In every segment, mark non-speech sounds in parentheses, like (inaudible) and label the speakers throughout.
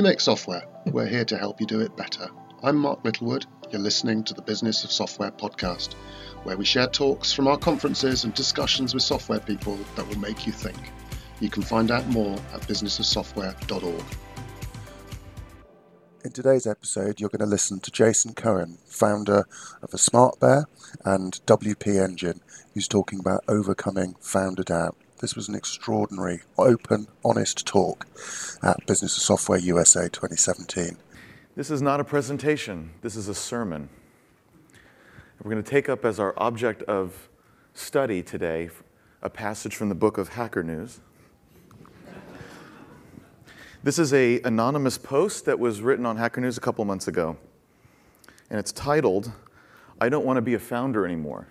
Speaker 1: You make software. We're here to help you do it better. I'm Mark Littlewood. You're listening to the Business of Software podcast, where we share talks from our conferences and discussions with software people that will make you think. You can find out more at businessofsoftware.org. In today's episode, you're going to listen to Jason Cohen, founder of a SmartBear and WP Engine, who's talking about overcoming founder doubt. This was an extraordinary, open, honest talk at Business of Software USA 2017.
Speaker 2: This is not a presentation, this is a sermon. We're going to take up as our object of study today a passage from the book of Hacker News. This is a anonymous post that was written on Hacker News a couple months ago. And it's titled, I don't want to be a founder anymore.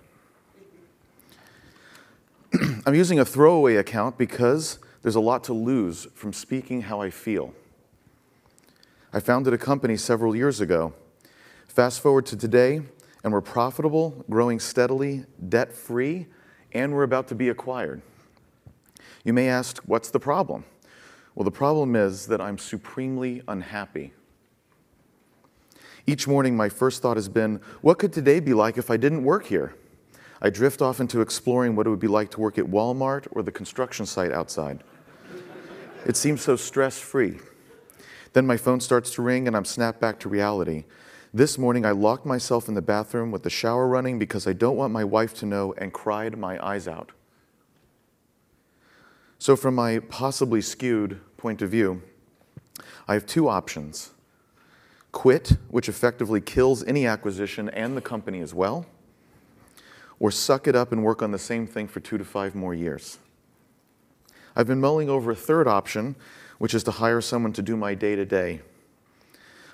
Speaker 2: I'm using a throwaway account because there's a lot to lose from speaking how I feel. I founded a company several years ago. Fast forward to today, and we're profitable, growing steadily, debt free, and we're about to be acquired. You may ask, what's the problem? Well, the problem is that I'm supremely unhappy. Each morning, my first thought has been, what could today be like if I didn't work here? I drift off into exploring what it would be like to work at Walmart or the construction site outside. It seems so stress free. Then my phone starts to ring and I'm snapped back to reality. This morning I locked myself in the bathroom with the shower running because I don't want my wife to know and cried my eyes out. So, from my possibly skewed point of view, I have two options quit, which effectively kills any acquisition and the company as well or suck it up and work on the same thing for two to five more years. I've been mulling over a third option, which is to hire someone to do my day to day.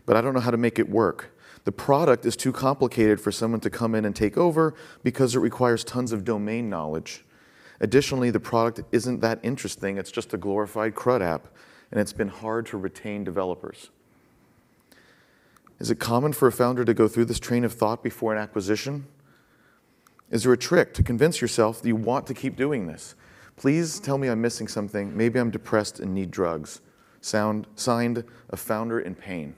Speaker 2: But I don't know how to make it work. The product is too complicated for someone to come in and take over because it requires tons of domain knowledge. Additionally, the product isn't that interesting, it's just a glorified CRUD app, and it's been hard to retain developers. Is it common for a founder to go through this train of thought before an acquisition? Is there a trick to convince yourself that you want to keep doing this? Please tell me I'm missing something. Maybe I'm depressed and need drugs. Sound, signed, a founder in pain.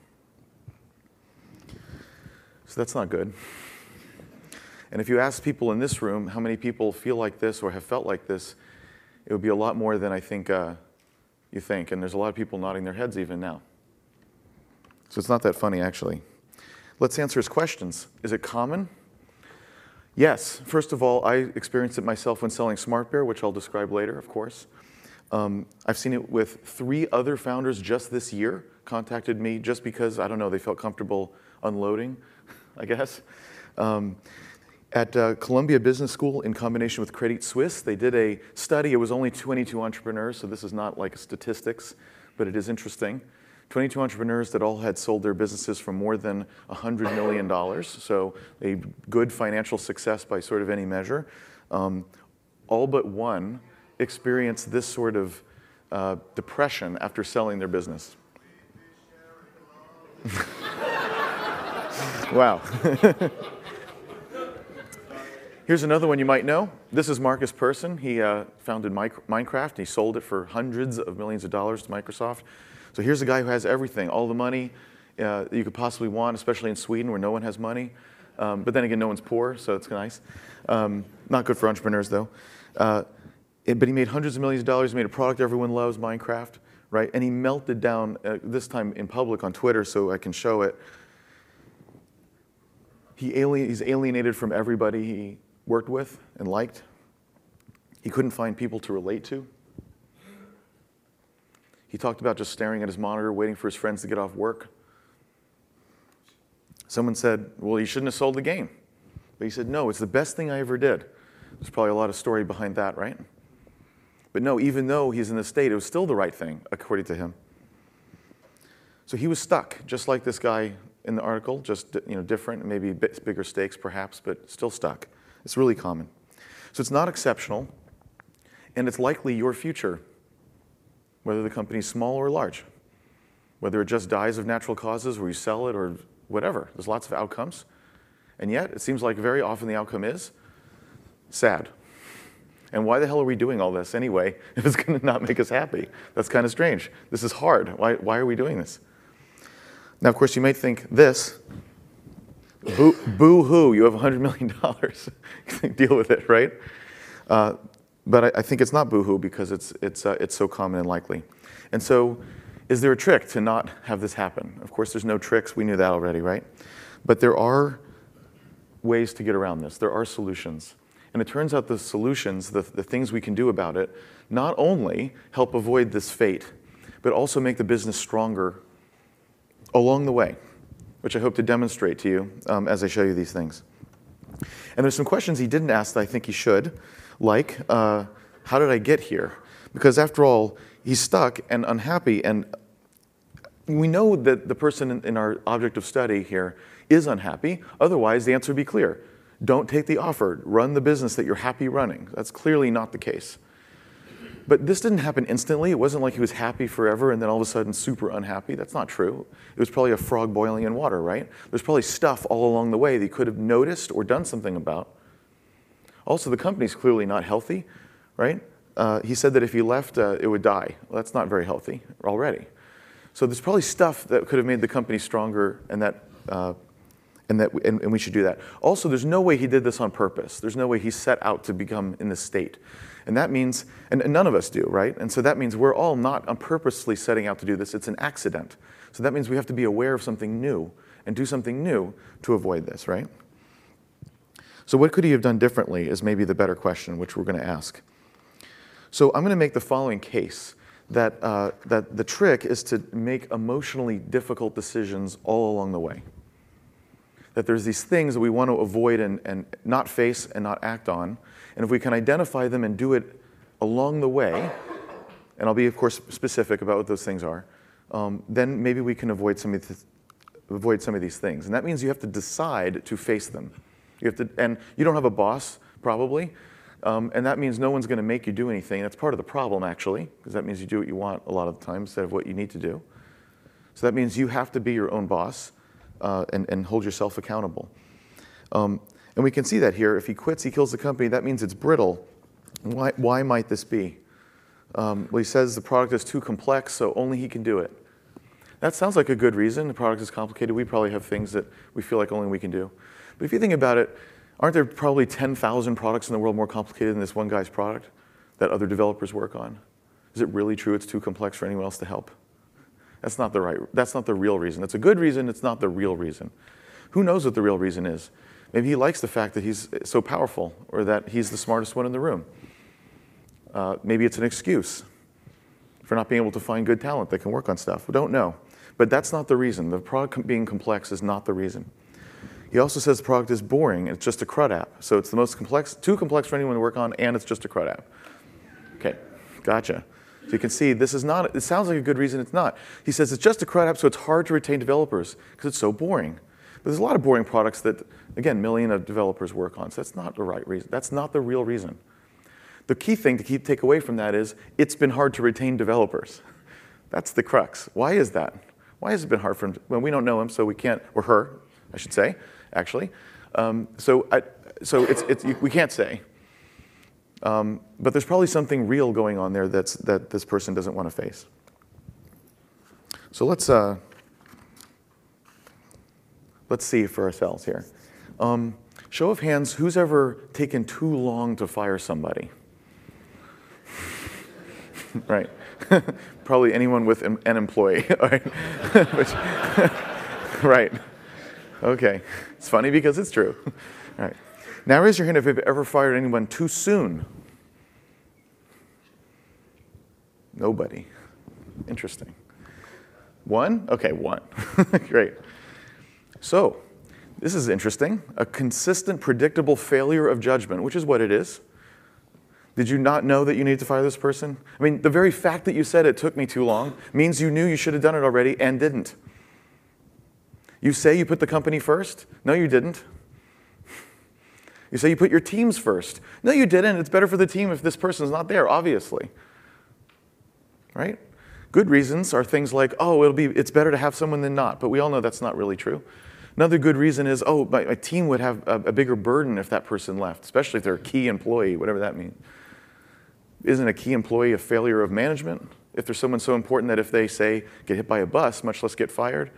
Speaker 2: So that's not good. And if you ask people in this room how many people feel like this or have felt like this, it would be a lot more than I think uh, you think. And there's a lot of people nodding their heads even now. So it's not that funny, actually. Let's answer his questions. Is it common? Yes, first of all, I experienced it myself when selling SmartBear, which I'll describe later, of course. Um, I've seen it with three other founders just this year contacted me just because, I don't know, they felt comfortable unloading, (laughs) I guess. Um, at uh, Columbia Business School, in combination with Credit Suisse, they did a study. It was only 22 entrepreneurs, so this is not like statistics, but it is interesting. 22 entrepreneurs that all had sold their businesses for more than $100 million, so a good financial success by sort of any measure. Um, all but one experienced this sort of uh, depression after selling their business. (laughs) wow. (laughs) Here's another one you might know. This is Markus Persson. He uh, founded Minecraft. He sold it for hundreds of millions of dollars to Microsoft. So here's a guy who has everything, all the money uh, you could possibly want, especially in Sweden where no one has money. Um, but then again, no one's poor, so it's nice. Um, not good for entrepreneurs, though. Uh, it, but he made hundreds of millions of dollars. He made a product everyone loves, Minecraft, right? And he melted down, uh, this time in public on Twitter so I can show it. He alien, he's alienated from everybody he worked with and liked. He couldn't find people to relate to. He talked about just staring at his monitor, waiting for his friends to get off work. Someone said, Well, you shouldn't have sold the game. But he said, No, it's the best thing I ever did. There's probably a lot of story behind that, right? But no, even though he's in the state, it was still the right thing, according to him. So he was stuck, just like this guy in the article, just you know, different, maybe bigger stakes perhaps, but still stuck. It's really common. So it's not exceptional, and it's likely your future whether the company is small or large, whether it just dies of natural causes where you sell it or whatever. There's lots of outcomes. And yet, it seems like very often the outcome is sad. And why the hell are we doing all this anyway (laughs) if it's going to not make us happy? That's kind of strange. This is hard. Why, why are we doing this? Now, of course, you might think this boo, boo hoo, you have $100 million. (laughs) Deal with it, right? Uh, but I, I, think it's not boo hoo because it's, it's, uh, it's so common and likely. And so, is there a trick to not have this happen? Of course, there's no tricks. We knew that already, right? But there are ways to get around this. There are solutions. And it turns out the solutions, the, the things we can do about it, not only help avoid this fate, but also make the business stronger along the way, which I hope to demonstrate to you um, as I show you these things. And there's some questions he didn't ask that I think he should, like, uh, how did I get here? Because after all, he's stuck and unhappy, and we know that the person in, our object of study here is unhappy. Otherwise, the answer would be clear. Don't take the offer. Run the business that you're happy running. That's clearly not the case. But this didn't happen instantly. It wasn't like he was happy forever and then all of a sudden super unhappy. That's not true. It was probably a frog boiling in water, right? There's probably stuff all along the way that he could have noticed or done something about. Also, the company's clearly not healthy, right? Uh, he said that if he left, uh, it would die. Well, that's not very healthy already. So there's probably stuff that could have made the company stronger and that uh, and, that, and, and we should do that. Also, there's no way he did this on purpose. There's no way he set out to become in this state. And that means, and, and none of us do, right? And so that means we're all not purposely setting out to do this. It's an accident. So that means we have to be aware of something new and do something new to avoid this, right? So, what could he have done differently is maybe the better question, which we're going to ask. So, I'm going to make the following case that, uh, that the trick is to make emotionally difficult decisions all along the way that there's these things that we want to avoid and, and not face and not act on. And if we can identify them and do it along the way, and I'll be, of course, specific about what those things are, um, then maybe we can avoid some, of avoid some of these things. And that means you have to decide to face them. You have to, and you don't have a boss, probably, um, and that means no one's going to make you do anything. That's part of the problem, actually, because that means you do what you want a lot of the time instead of what you need to do. So that means you have to be your own boss uh, and, and hold yourself accountable. Um, and we can see that here. If he quits, he kills the company, that means it's brittle. Why, why might this be? Um, well, he says the product is too complex, so only he can do it. That sounds like a good reason. The product is complicated. We probably have things that we feel like only we can do. But if you think about it, aren't there probably 10,000 products in the world more complicated than this one guy's product that other developers work on? Is it really true it's too complex for anyone else to help? That's not the right, that's not the real reason. It's a good reason, it's not the real reason. Who knows what the real reason is? Maybe he likes the fact that he's so powerful or that he's the smartest one in the room. Uh, maybe it's an excuse for not being able to find good talent that can work on stuff. We don't know. But that's not the reason. The product being complex is not the reason. He also says the product is boring. It's just a CRUD app. So it's the most complex, too complex for anyone to work on, and it's just a CRUD app. Okay, gotcha. So you can see this is not, it sounds like a good reason it's not. He says it's just a CRUD app, so it's hard to retain developers because it's so boring. But there's a lot of boring products that, again, million of developers work on. So that's not the right reason. That's not the real reason. The key thing to keep take away from that is it's been hard to retain developers. That's the crux. Why is that? Why has it been hard for him? Well, we don't know him, so we can't, or her, I should say, actually. Um, so I, so it's, it's, we can't say. Um, but there's probably something real going on there that's, that this person doesn't want to face. So let's, uh, let's see for ourselves here. Um, show of hands, who's ever taken too long to fire somebody? (laughs) right. (laughs) Probably anyone with an employee. (laughs) right. Okay. It's funny because it's true. (laughs) All right. Now raise your hand if you've ever fired anyone too soon. Nobody. Interesting. One? Okay, one. (laughs) Great. So, this is interesting. A consistent, predictable failure of judgment, which is what it is. Did you not know that you needed to fire this person? I mean, the very fact that you said it took me too long means you knew you should have done it already and didn't. You say you put the company first? No, you didn't. You say you put your teams first. No, you didn't. It's better for the team if this person's not there, obviously. Right? Good reasons are things like, oh, it'll be, it's better to have someone than not, but we all know that's not really true. Another good reason is, oh, my, my team would have a, a, bigger burden if that person left, especially if they're a key employee, whatever that means. Isn't a key employee a failure of management? If there's someone so important that if they say get hit by a bus, much less get fired,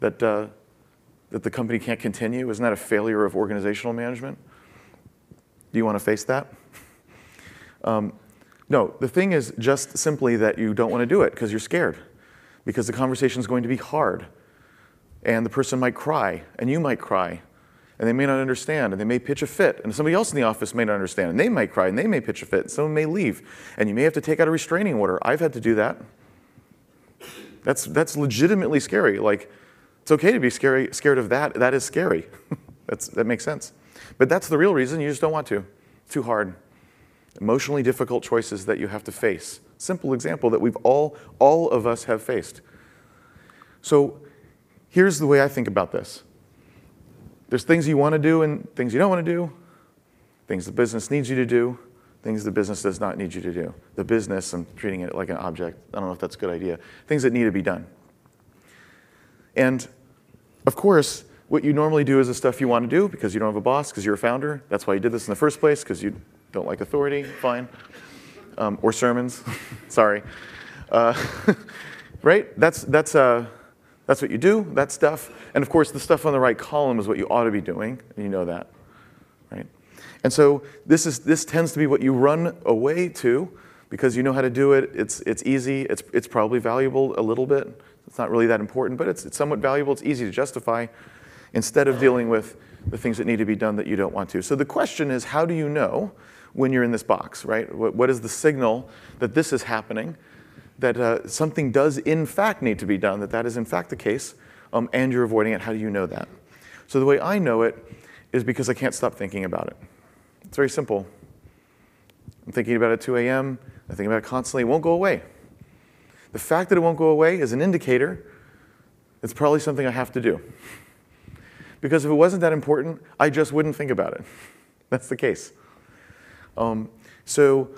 Speaker 2: that, uh, that the company can't continue? Isn't that a failure of organizational management? Do you want to face that? Um, no, the thing is just simply that you don't want to do it because you're scared, because the conversation is going to be hard, and the person might cry, and you might cry, and they may not understand, and they may pitch a fit, and somebody else in the office may not understand, and they might cry, and they may pitch a fit, and someone may leave, and you may have to take out a restraining order. I've had to do that. That's, that's legitimately scary. Like, it's okay to be scary, scared of that. That is scary. (laughs) that's, that makes sense. But that's the real reason you just don't want to. Too hard. Emotionally difficult choices that you have to face. Simple example that we've all, all of us have faced. So here's the way I think about this. There's things you want to do and things you don't want to do, things the business needs you to do, things the business does not need you to do. The business, I'm treating it like an object. I don't know if that's a good idea. Things that need to be done. And of course, what you normally do is the stuff you want to do because you don't have a boss, because you're a founder. That's why you did this in the first place, because you don't like authority. Fine. Um, or sermons. (laughs) Sorry. Uh, (laughs) right? That's, that's, uh, that's what you do, that stuff. And of course, the stuff on the right column is what you ought to be doing, and you know that. Right? And so this, is, this tends to be what you run away to because you know how to do it. It's, it's easy. It's, it's probably valuable a little bit. It's not really that important, but it's, it's somewhat valuable. It's easy to justify instead of dealing with the things that need to be done that you don't want to. So the question is, how do you know when you're in this box, right? what, what is the signal that this is happening, that uh, something does in fact need to be done, that that is in fact the case, um, and you're avoiding it? How do you know that? So the way I know it is because I can't stop thinking about it. It's very simple. I'm thinking about it at 2 a.m. I think about it constantly. It won't go away. The fact that it won't go away is an indicator it's probably something I have to do. Because if it wasn't that important, I just wouldn't think about it. (laughs) That's the case. Um, so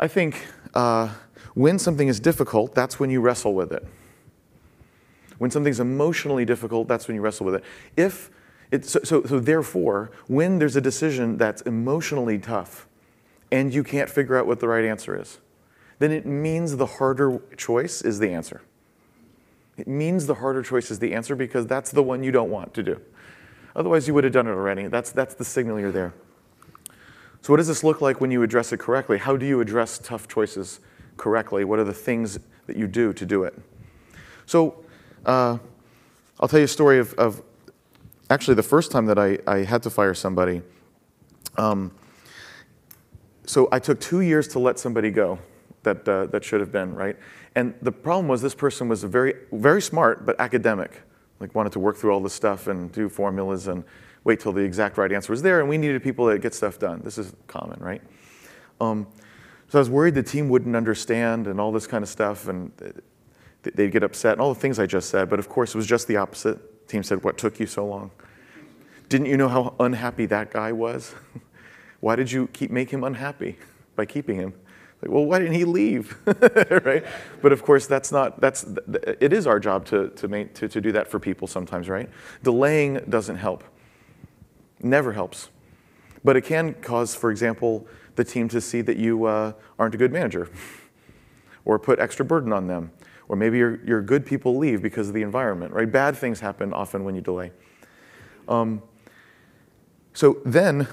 Speaker 2: I think uh, when something is difficult, that's when you wrestle with it. When something's emotionally difficult, that's when you wrestle with it. If it, so, so, so therefore, when there's a decision that's emotionally tough and you can't figure out what the right answer is, then it means the harder choice is the answer. It means the harder choice is the answer because that's the one you don't want to do. Otherwise, you would have done it already. That's, that's the signal you're there. So, what does this look like when you address it correctly? How do you address tough choices correctly? What are the things that you do to do it? So, uh, I'll tell you a story of, of, actually the first time that I, I had to fire somebody. Um, so, I took two years to let somebody go that, uh, that should have been, right? And the problem was this person was very, very smart, but academic like wanted to work through all this stuff and do formulas and wait till the exact right answer was there. And we needed people that get stuff done. This is common, right? Um, so I was worried the team wouldn't understand and all this kind of stuff, and they'd get upset and all the things I just said. But of course, it was just the opposite. The team said, "What took you so long? Didn't you know how unhappy that guy was? (laughs) Why did you keep make him unhappy by keeping him?" Like, well, why didn't he leave? (laughs) right? But of course, that's not, that's, it is our job to, to, make, to, to do that for people sometimes, right? Delaying doesn't help. Never helps. But it can cause, for example, the team to see that you uh, aren't a good manager (laughs) or put extra burden on them. Or maybe your, your good people leave because of the environment, right? Bad things happen often when you delay. Um, so then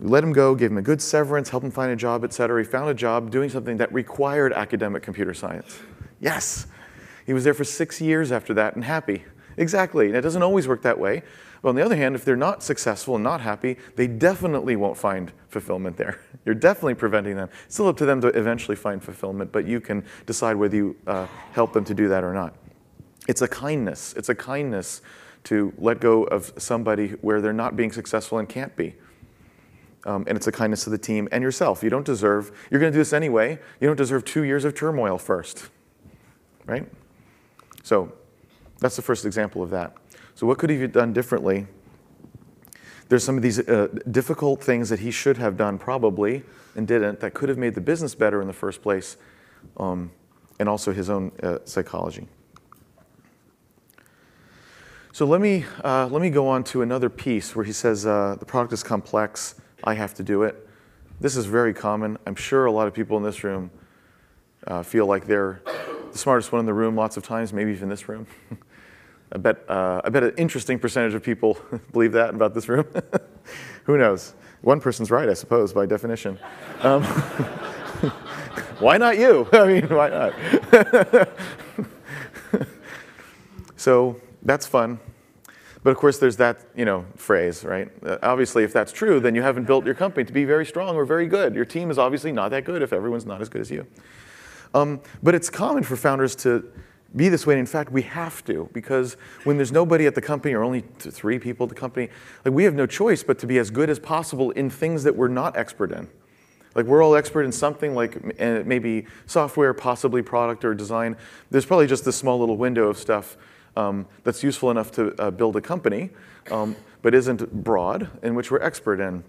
Speaker 2: let him go, gave him a good severance, helped him find a job, et cetera. He found a job doing something that required academic computer science. Yes. He was there for six years after that and happy. Exactly. And it doesn't always work that way. But on the other hand, if they're not successful and not happy, they definitely won't find fulfillment there. (laughs) You're definitely preventing them. It's still up to them to eventually find fulfillment, but you can decide whether you uh, help them to do that or not. It's a kindness. It's a kindness to let go of somebody where they're not being successful and can't be. Um, and it's a kindness to the team and yourself. You don't deserve, you're going to do this anyway. You don't deserve two years of turmoil first, right? So that's the first example of that. So, what could he have done differently? There's some of these uh, difficult things that he should have done probably and didn't that could have made the business better in the first place um, and also his own uh, psychology. So let me, uh, let me go on to another piece where he says uh, the product is complex, I have to do it. This is very common. I'm sure a lot of people in this room uh, feel like they're the smartest one in the room lots of times, maybe even this room. (laughs) I bet, uh, I bet an interesting percentage of people (laughs) believe that about this room. (laughs) Who knows? One person's right, I suppose, by definition. Um, why not you? I mean, why not? so that's fun. But of course, there's that you know phrase, right? Uh, obviously, if that's true, then you haven't built your company to be very strong or very good. Your team is obviously not that good if everyone's not as good as you. Um, but it's common for founders to be this way. And in fact, we have to because when there's nobody at the company or only three people at the company, like we have no choice but to be as good as possible in things that we're not expert in. Like we're all expert in something like maybe software, possibly product or design. There's probably just this small little window of stuff um, that's useful enough to uh, build a company, um, but isn't broad, in which we're expert in.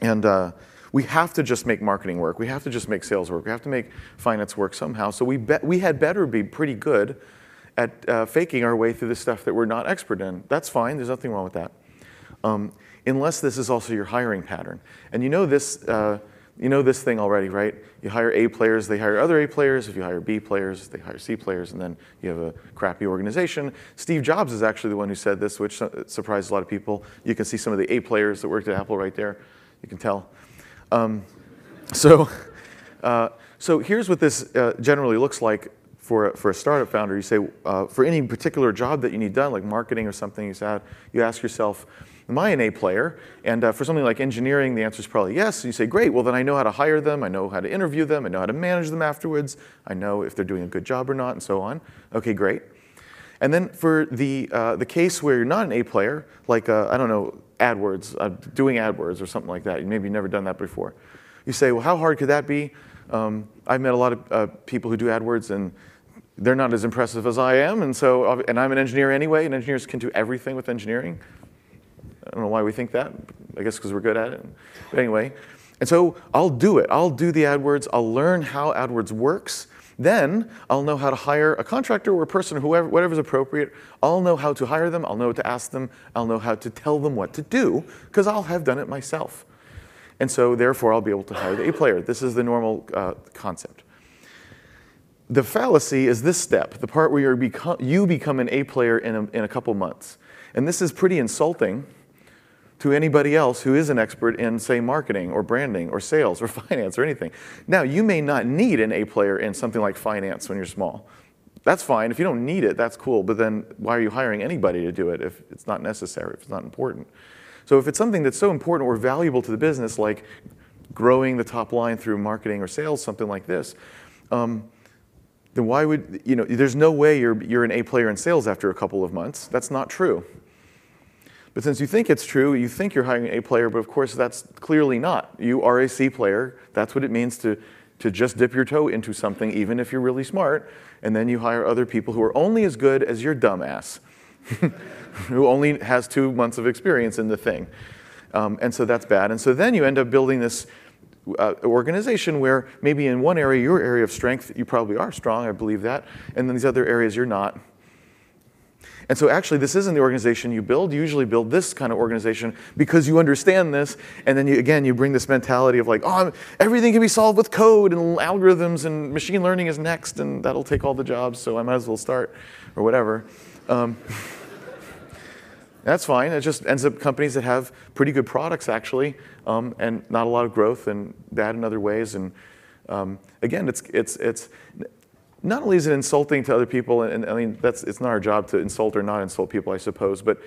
Speaker 2: And uh, we have to just make marketing work. We have to just make sales work. We have to make finance work somehow. So we, be- we had better be pretty good at uh, faking our way through the stuff that we're not expert in. That's fine. There's nothing wrong with that. Um, unless this is also your hiring pattern. And you know this uh, you know this thing already, right? You hire A players, they hire other A players. If you hire B players, they hire C players, and then you have a crappy organization. Steve Jobs is actually the one who said this, which surprised a lot of people. You can see some of the A players that worked at Apple right there. You can tell. Um, so, (laughs) uh, so here's what this uh, generally looks like for a, for a startup founder. You say, uh, for any particular job that you need done, like marketing or something, you, say, you ask yourself, am I an A player? And uh, for something like engineering, the answer is probably yes. And you say, great, well, then I know how to hire them, I know how to interview them, I know how to manage them afterwards, I know if they're doing a good job or not, and so on. Okay, great. And then for the, uh, the case where you're not an A player, like, uh, I don't know, AdWords, uh, doing AdWords or something like that, maybe you've never done that before. You say, well, how hard could that be? Um, I've met a lot of uh, people who do AdWords, and they're not as impressive as I am, and so, and I'm an engineer anyway, and engineers can do everything with engineering. I don't know why we think that. I guess because we're good at it. But anyway, and so I'll do it. I'll do the AdWords. I'll learn how AdWords works. Then I'll know how to hire a contractor or a person, whoever, whatever's appropriate. I'll know how to hire them. I'll know what to ask them. I'll know how to tell them what to do because I'll have done it myself. And so therefore, I'll be able to hire the A player. This is the normal uh, concept. The fallacy is this step, the part where become, you become an A player in a, in a couple months. And this is pretty insulting to anybody else who is an expert in, say, marketing or branding or sales or (laughs) finance or anything. Now, you may not need an A player in something like finance when you're small. That's fine. If you don't need it, that's cool. But then why are you hiring anybody to do it if it's not necessary, if it's not important? So if it's something that's so important or valuable to the business, like growing the top line through marketing or sales, something like this, um, then why would, you know, there's no way you're, you're an A player in sales after a couple of months. That's not true. But since you think it's true, you think you're hiring an A player, but of course that's clearly not. You are a C player. That's what it means to, to just dip your toe into something, even if you're really smart. And then you hire other people who are only as good as your dumbass, (laughs) who only has two months of experience in the thing. Um, and so that's bad. And so then you end up building this uh, organization where maybe in one area, your area of strength, you probably are strong, I believe that, and then these other areas you're not. And so actually, this isn't the organization you build. You usually build this kind of organization because you understand this. And then you, again, you bring this mentality of like, oh, everything can be solved with code and algorithms and machine learning is next and that'll take all the jobs. So I might as well start or whatever. Um, (laughs) that's fine. It just ends up companies that have pretty good products actually, um, and not a lot of growth and bad in other ways. And um, again, it's it's it's not only is it insulting to other people, and, and, I mean, that's, it's not our job to insult or not insult people, I suppose, but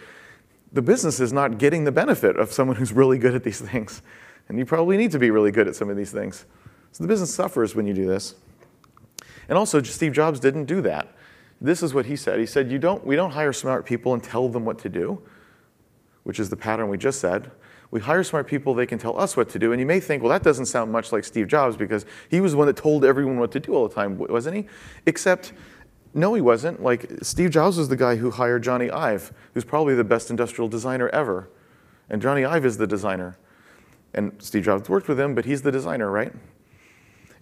Speaker 2: the business is not getting the benefit of someone who's really good at these things. And you probably need to be really good at some of these things. So the business suffers when you do this. And also, Steve Jobs didn't do that. This is what he said. He said, you don't, We don't hire smart people and tell them what to do, which is the pattern we just said. We hire smart people, they can tell us what to do. And you may think, well, that doesn't sound much like Steve Jobs because he was the one that told everyone what to do all the time, wasn't he? Except, no, he wasn't. Like, Steve Jobs was the guy who hired Jony Ive, who's probably the best industrial designer ever. And Jony Ive is the designer. And Steve Jobs worked with him, but he's the designer, right?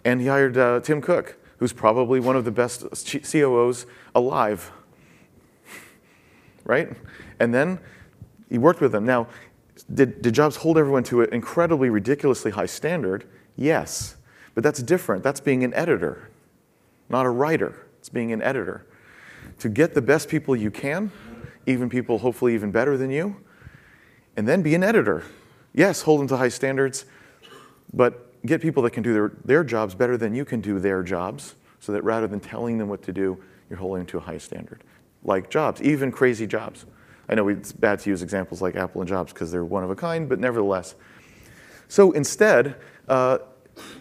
Speaker 2: And he hired uh, Tim Cook, who's probably one of the best COOs alive, (laughs) right? And then he worked with them. Now, did, did Jobs hold everyone to an incredibly, ridiculously high standard? Yes. But that's different. That's being an editor, not a writer. It's being an editor. To get the best people you can, even people hopefully even better than you. And then be an editor. Yes, hold them to high standards, but get people that can do their, their jobs better than you can do their jobs so that rather than telling them what to do, you're holding them to a high standard. Like jobs, even crazy jobs. I know it's bad to use examples like Apple and Jobs because they're one of a kind, but nevertheless. So instead, uh,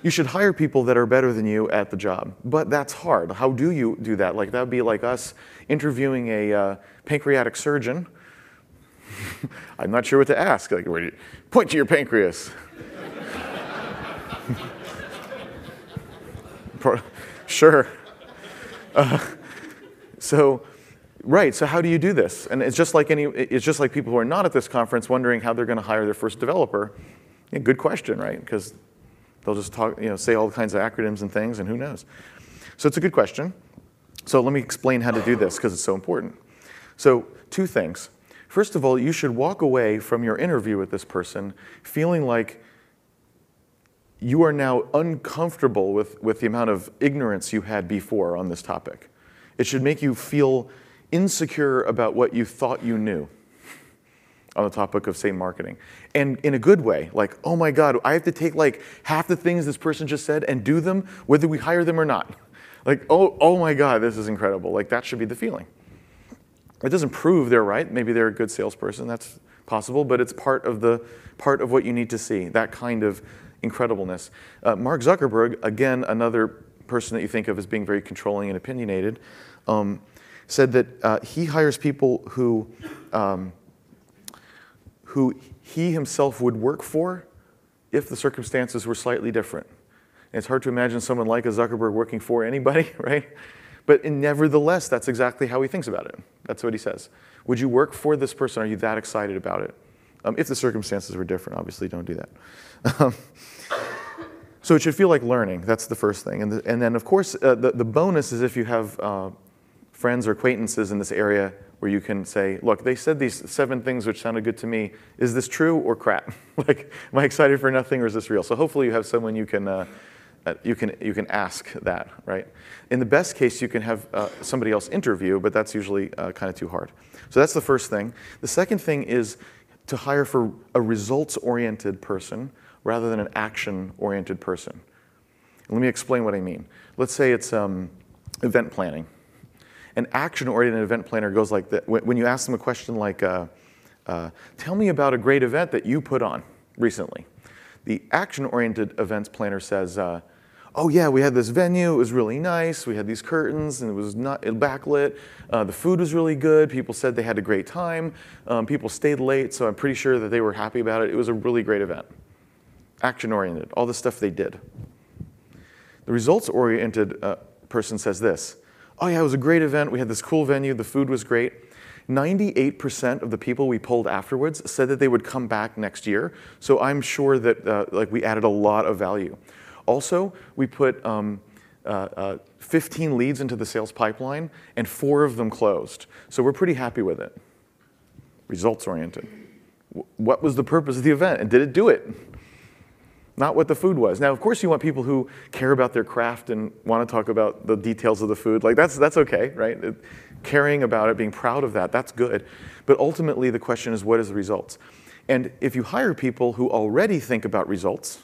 Speaker 2: you should hire people that are better than you at the job. But that's hard. How do you do that? Like that would be like us interviewing a uh, pancreatic surgeon. (laughs) I'm not sure what to ask. Like, you, point to your pancreas. (laughs) sure. Uh, so Right. So how do you do this? And it's just like any. It's just like people who are not at this conference wondering how they're going to hire their first developer. Yeah, good question, right? Because they'll just talk, you know, say all kinds of acronyms and things, and who knows. So it's a good question. So let me explain how to do this because it's so important. So two things. First of all, you should walk away from your interview with this person feeling like you are now uncomfortable with, with the amount of ignorance you had before on this topic. It should make you feel insecure about what you thought you knew on the topic of, say, marketing. And in a good way, like, oh my God, I have to take like half the things this person just said and do them whether we hire them or not. Like, oh, oh my God, this is incredible. Like, that should be the feeling. It doesn't prove they're right. Maybe they're a good salesperson. That's possible, but it's part of the part of what you need to see. That kind of incredibleness. Uh, Mark Zuckerberg, again, another person that you think of as being very controlling and opinionated. Um, said that uh, he hires people who, um, who he himself would work for if the circumstances were slightly different. And it's hard to imagine someone like a Zuckerberg working for anybody, (laughs) right? But nevertheless, that's exactly how he thinks about it. That's what he says. Would you work for this person? Are you that excited about it? Um, if the circumstances were different, obviously don't do that. Um, so it should feel like learning. That's the first thing. And, the, and then, of course, uh, the, the bonus is if you have uh, friends or acquaintances in this area where you can say, look, they said these seven things which sounded good to me. Is this true or crap? (laughs) like, am I excited for nothing or is this real? So hopefully you have someone you can, uh, uh, you can, you can ask that, right? In the best case, you can have uh, somebody else interview, but that's usually uh, kind of too hard. So that's the first thing. The second thing is to hire for a results-oriented person rather than an action-oriented person. Let me explain what I mean. Let's say it's um, event planning an action-oriented event planner goes like that. When you ask them a question like, uh, uh, tell me about a great event that you put on recently. The action-oriented events planner says, uh, oh yeah, we had this venue, it was really nice, we had these curtains and it was not backlit, uh, the food was really good, people said they had a great time, um, people stayed late, so I'm pretty sure that they were happy about it. It was a really great event. Action-oriented, all the stuff they did. The results-oriented uh, person says this, oh yeah, it was a great event. We had this cool venue. The food was great. 98% of the people we polled afterwards said that they would come back next year. So I'm sure that uh, like we added a lot of value. Also, we put um, uh, uh, 15 leads into the sales pipeline, and four of them closed. So we're pretty happy with it. Results oriented. what was the purpose of the event, and did it do it? Not what the food was. Now, of course, you want people who care about their craft and want to talk about the details of the food. Like, that's, that's okay, right? It, caring about it, being proud of that, that's good. But ultimately, the question is what is the results? And if you hire people who already think about results,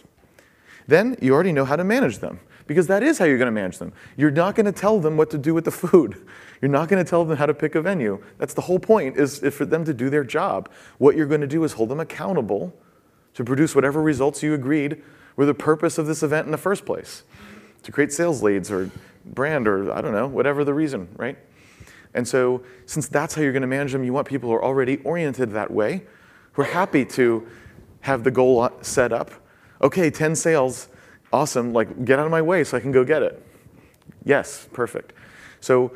Speaker 2: then you already know how to manage them because that is how you're going to manage them. You're not going to tell them what to do with the food. (laughs) You're not going to tell them how to pick a venue. That's the whole point is, is for them to do their job. What you're going to do is hold them accountable to produce whatever results you agreed were the purpose of this event in the first place to create sales leads or brand or I don't know, whatever the reason, right? And so, since that's how you're going to manage them, you want people who are already oriented that way, who are happy to have the goal set up. Okay, 10 sales, awesome, like get out of my way so I can go get it. Yes, perfect. So,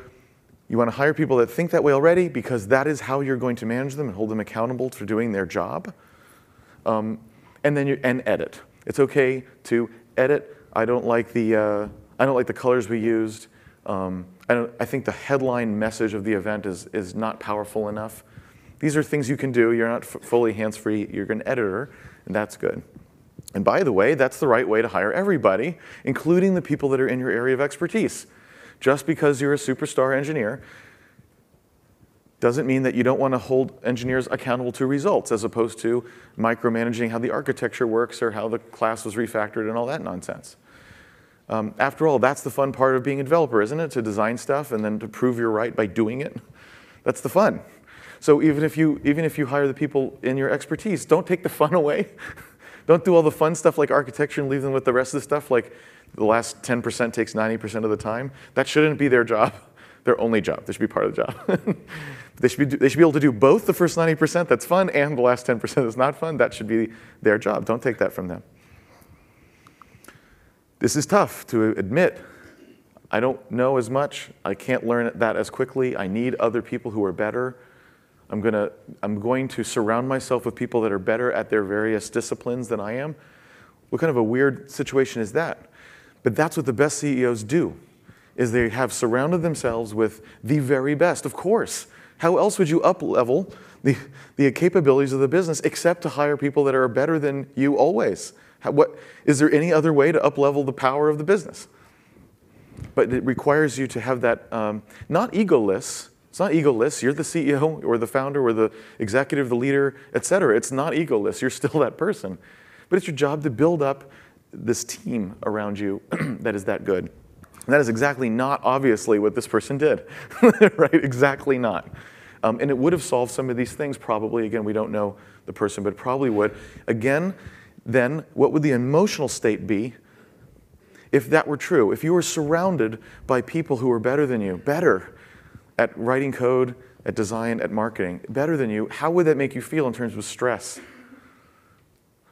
Speaker 2: you want to hire people that think that way already because that is how you're going to manage them and hold them accountable for doing their job. Um, and then you and edit. It's okay to edit. I don't like the uh, I don't like the colors we used. Um, I, I, think the headline message of the event is is not powerful enough. These are things you can do. You're not fully hands-free. You're an editor, and that's good. And by the way, that's the right way to hire everybody, including the people that are in your area of expertise. Just because you're a superstar engineer Doesn't mean that you don't want to hold engineers accountable to results as opposed to micromanaging how the architecture works or how the class was refactored and all that nonsense. Um, after all, that's the fun part of being a developer, isn't it? To design stuff and then to prove you're right by doing it. That's the fun. So even if you even if you hire the people in your expertise, don't take the fun (laughs) away. don't do all the fun stuff like architecture and leave them with the rest of the stuff like the last 10% takes 90% of the time. That shouldn't be their job. (laughs) Their only job. They should be part of the job. (laughs) they, should be, they should be able to do both the first 90% that's fun and the last 10% that's not fun. That should be their job. Don't take that from them. This is tough to admit. I don't know as much. I can't learn that as quickly. I need other people who are better. I'm, gonna, I'm going to surround myself with people that are better at their various disciplines than I am. What kind of a weird situation is that? But that's what the best CEOs do, is they have surrounded themselves with the very best. Of course, how else would you up-level the, the capabilities of the business except to hire people that are better than you always? How, what, is there any other way to up-level the power of the business? But it requires you to have that, um, not egoless, it's not egoless. You're the CEO or the founder or the executive, the leader, et cetera. It's not egoless. You're still that person. But it's your job to build up this team around you (clears throat) that is that good. And that is exactly not obviously what this person did, (laughs) right? Exactly not. Um, and it would have solved some of these things probably. Again, we don't know the person, but probably would. Again, then what would the emotional state be if that were true? If you were surrounded by people who were better than you, better at writing code, at design, at marketing, better than you, how would that make you feel in terms of stress?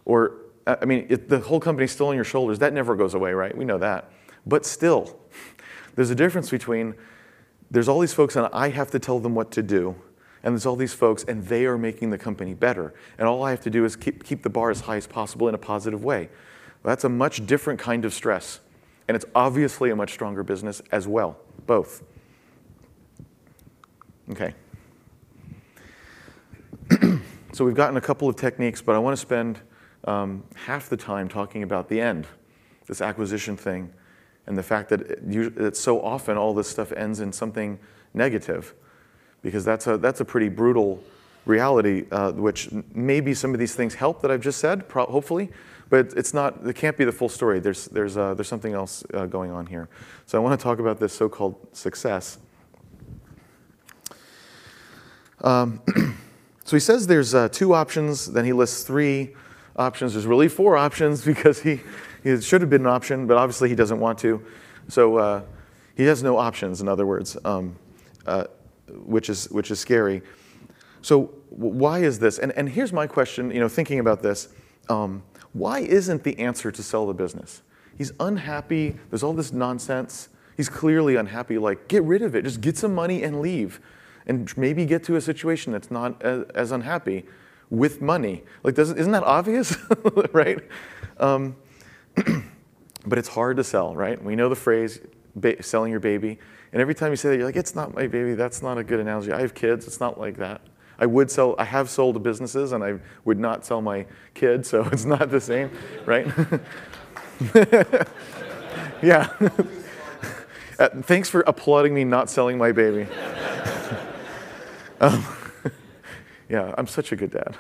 Speaker 2: Or, I mean, it, the whole company's still on your shoulders. That never goes away, right? We know that. But still, there's a difference between there's all these folks and I have to tell them what to do, and there's all these folks and they are making the company better. And all I have to do is keep, keep the bar as high as possible in a positive way. That's a much different kind of stress. And it's obviously a much stronger business as well, both. Okay. (clears throat) so we've gotten a couple of techniques, but I want to spend um, half the time talking about the end, this acquisition thing, and the fact that, it, that so often all this stuff ends in something negative, because that's a, that's a pretty brutal reality, uh, which maybe some of these things help that I've just said, hopefully, but it's not, it can't be the full story. There's, there's, uh, there's something else uh, going on here. So I want to talk about this so called success. Um, (clears throat) so he says there's uh, two options, then he lists three options. There's really four options (laughs) because he, it should have been an option, but obviously he doesn't want to. So uh, he has no options, in other words, um, uh, which, is, which is scary. So why is this? And, and here's my question, you know, thinking about this. Um, why isn't the answer to sell the business? He's unhappy. There's all this nonsense. He's clearly unhappy. Like, get rid of it. Just get some money and leave and maybe get to a situation that's not as, as unhappy with money. Like, doesn't, isn't that obvious, (laughs) right? Um, (clears throat) but it's hard to sell, right? We know the phrase, selling your baby. And every time you say that, you're like, it's not my baby. That's not a good analogy. I have kids. It's not like that. I would sell, I have sold businesses and I would not sell my kids, so (laughs) it's not the same, right? (laughs) yeah. (laughs) Uh, thanks for applauding me not selling my baby. Um, yeah, I'm such a good dad.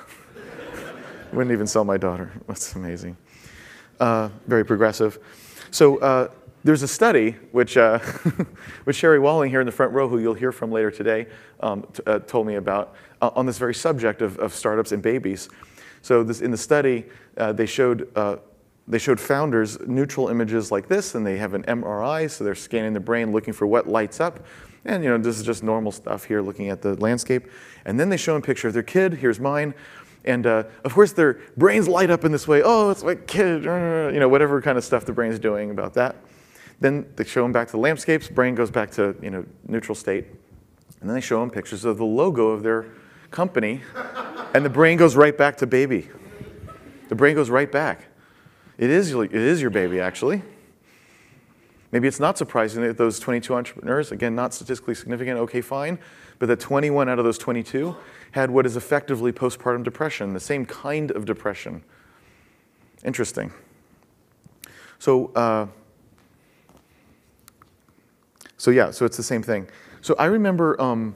Speaker 2: Wouldn't even sell my daughter. That's amazing. Uh, very progressive. So uh, there's a study which, uh, (laughs) which Sherry Walling here in the front row, who you'll hear from later today, um, uh, told me about uh, on this very subject of, of startups and babies. So this, in the study, they showed they showed founders neutral images like this, and they have an MRI, so they're scanning the brain looking for what lights up. And you know, this is just normal stuff here looking at the landscape. And then they show a picture of their kid, here's mine. And uh, of course, their brains light up in this way. Oh, it's my kid, you know, whatever kind of stuff the brain's doing about that. Then they show them back to the landscapes, brain goes back to you know, neutral state. And then they show them pictures of the logo of their company, (laughs) and the brain goes right back to baby. The brain goes right back. It is, it is your baby, actually. Maybe it's not surprising that those 22 entrepreneurs, again, not statistically significant, okay, fine, but that 21 out of those 22 had what is effectively postpartum depression, the same kind of depression. Interesting. So, uh, so yeah, so it's the same thing. So I remember um,